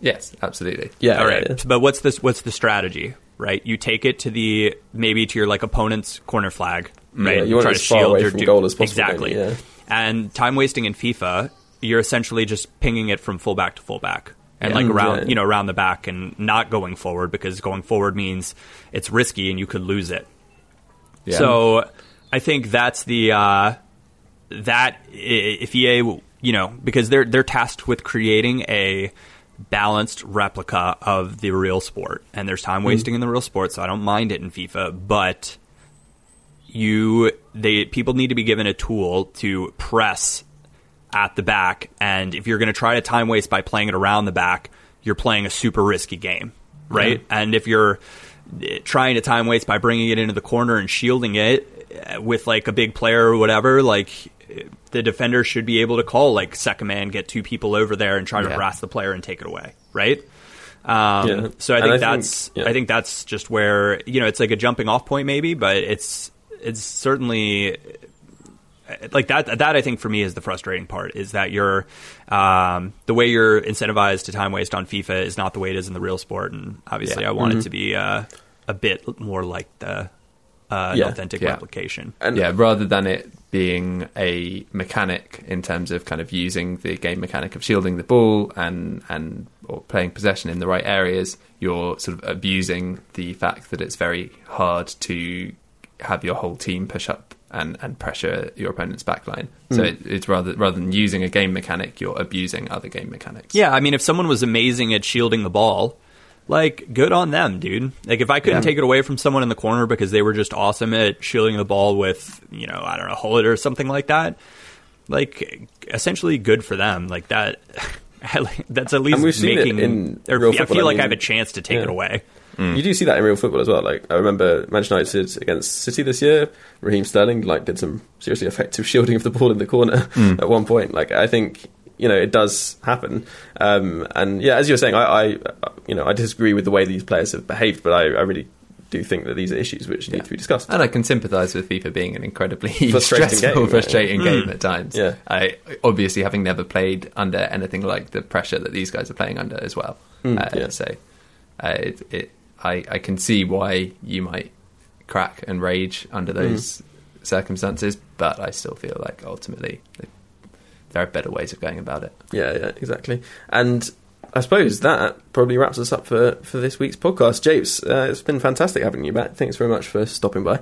Yes, absolutely. Yeah, All right. yeah, But what's this what's the strategy, right? You take it to the maybe to your like opponent's corner flag, right? Yeah, you want Try to shield your du- goal as possible, Exactly. don't? Yeah. And time wasting in FIFA, you're essentially just pinging it from fullback to fullback. And Yeah. like around, yeah. you know, around the back, and not going forward because going forward means it's risky and you could lose it. Yeah. So I think that's the uh, that if EA, you know, because they're they're tasked with creating a balanced replica of the real sport, and there's time wasting in the real sport, so I don't mind it in FIFA, but you they people need to be given a tool to press at the back and if you're going to try to time waste by playing it around the back you're playing a super risky game right? And if you're eh, trying to time waste by bringing it into the corner and shielding it eh, with like a big player or whatever like the defender should be able to call like second man get two people over there and try to Yeah. harass the player and take it away right um, Yeah. so I think I think- that's yeah. I think that's just where you know it's like a jumping off point maybe, but it's it's certainly like that. That I think for me is the frustrating part is that you're um, the way you're incentivized to time waste on FIFA is not the way it is in the real sport, and obviously Yeah. I want it to be uh, a bit more like the uh, Yeah. authentic Yeah. replication. And yeah, rather than it being a mechanic in terms of kind of using the game mechanic of shielding the ball and and or playing possession in the right areas, you're sort of abusing the fact that it's very hard to have your whole team push up and, and pressure your opponent's backline. So hmm. it, it's rather rather than using a game mechanic, you're abusing other game mechanics. Yeah, I mean, if someone was amazing at shielding the ball, like good on them, dude. Like if I couldn't Yeah. take it away from someone in the corner because they were just awesome at shielding the ball with, you know, I don't know, hold it or something like that. Like essentially good for them. Like that. that's at least we've seen it making. in or I feel I like I have a chance to take yeah. it away. You do see that in real football as well. Like I remember Manchester United against City this year. Raheem Sterling like did some seriously effective shielding of the ball in the corner hmm. at one point. Like I think you know it does happen. Um, and yeah, as you were saying, I, I you know I disagree with the way these players have behaved, but I, I really do think that these are issues which need to be discussed. And I can sympathise with FIFA being an incredibly Frustrating stressful, game, yeah. frustrating game at times. Yeah. I obviously having never played under anything like the pressure that these guys are playing under as well. uh, yeah. So uh, it, it, I, I can see why you might crack and rage under those circumstances, but I still feel like ultimately there are better ways of going about it. Yeah, yeah, exactly. And I suppose that probably wraps us up for, for this week's podcast. Japes, uh, it's been fantastic having you back. Thanks very much for stopping by.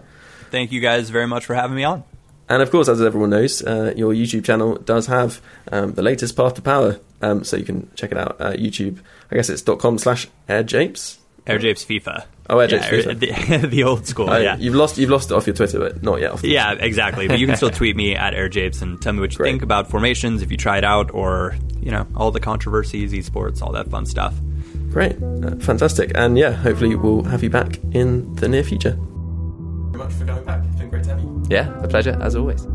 Thank you guys very much for having me on. And of course, as everyone knows, uh, your YouTube channel does have um, the latest Path to Power, um, so you can check it out. Uh, YouTube, I guess it's dot .com slash AirJapes. Air Japes FIFA. Oh, Air yeah, Japes The, the old school. Uh, yeah. You've lost you've lost it off your Twitter, but not yet off. The Yeah, exactly. But you can still tweet me at AirJapes and tell me what you Great. think about formations, if you try it out, or you know all the controversies, esports, all that fun stuff. Great, uh, fantastic, and yeah, hopefully we'll have you back in the near future. Thank you Very much for coming back. It's been great to have you. Yeah, a pleasure as always.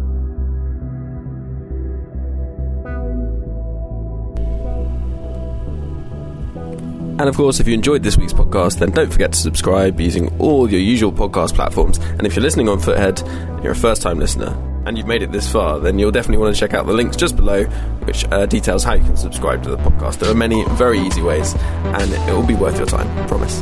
And of course, if you enjoyed this week's podcast, then don't forget to subscribe using all your usual podcast platforms. And if you're listening on FUTHead, you're a first time listener, and you've made it this far, then you'll definitely want to check out the links just below, which uh, details how you can subscribe to the podcast. There are many very easy ways, and it will be worth your time, promise.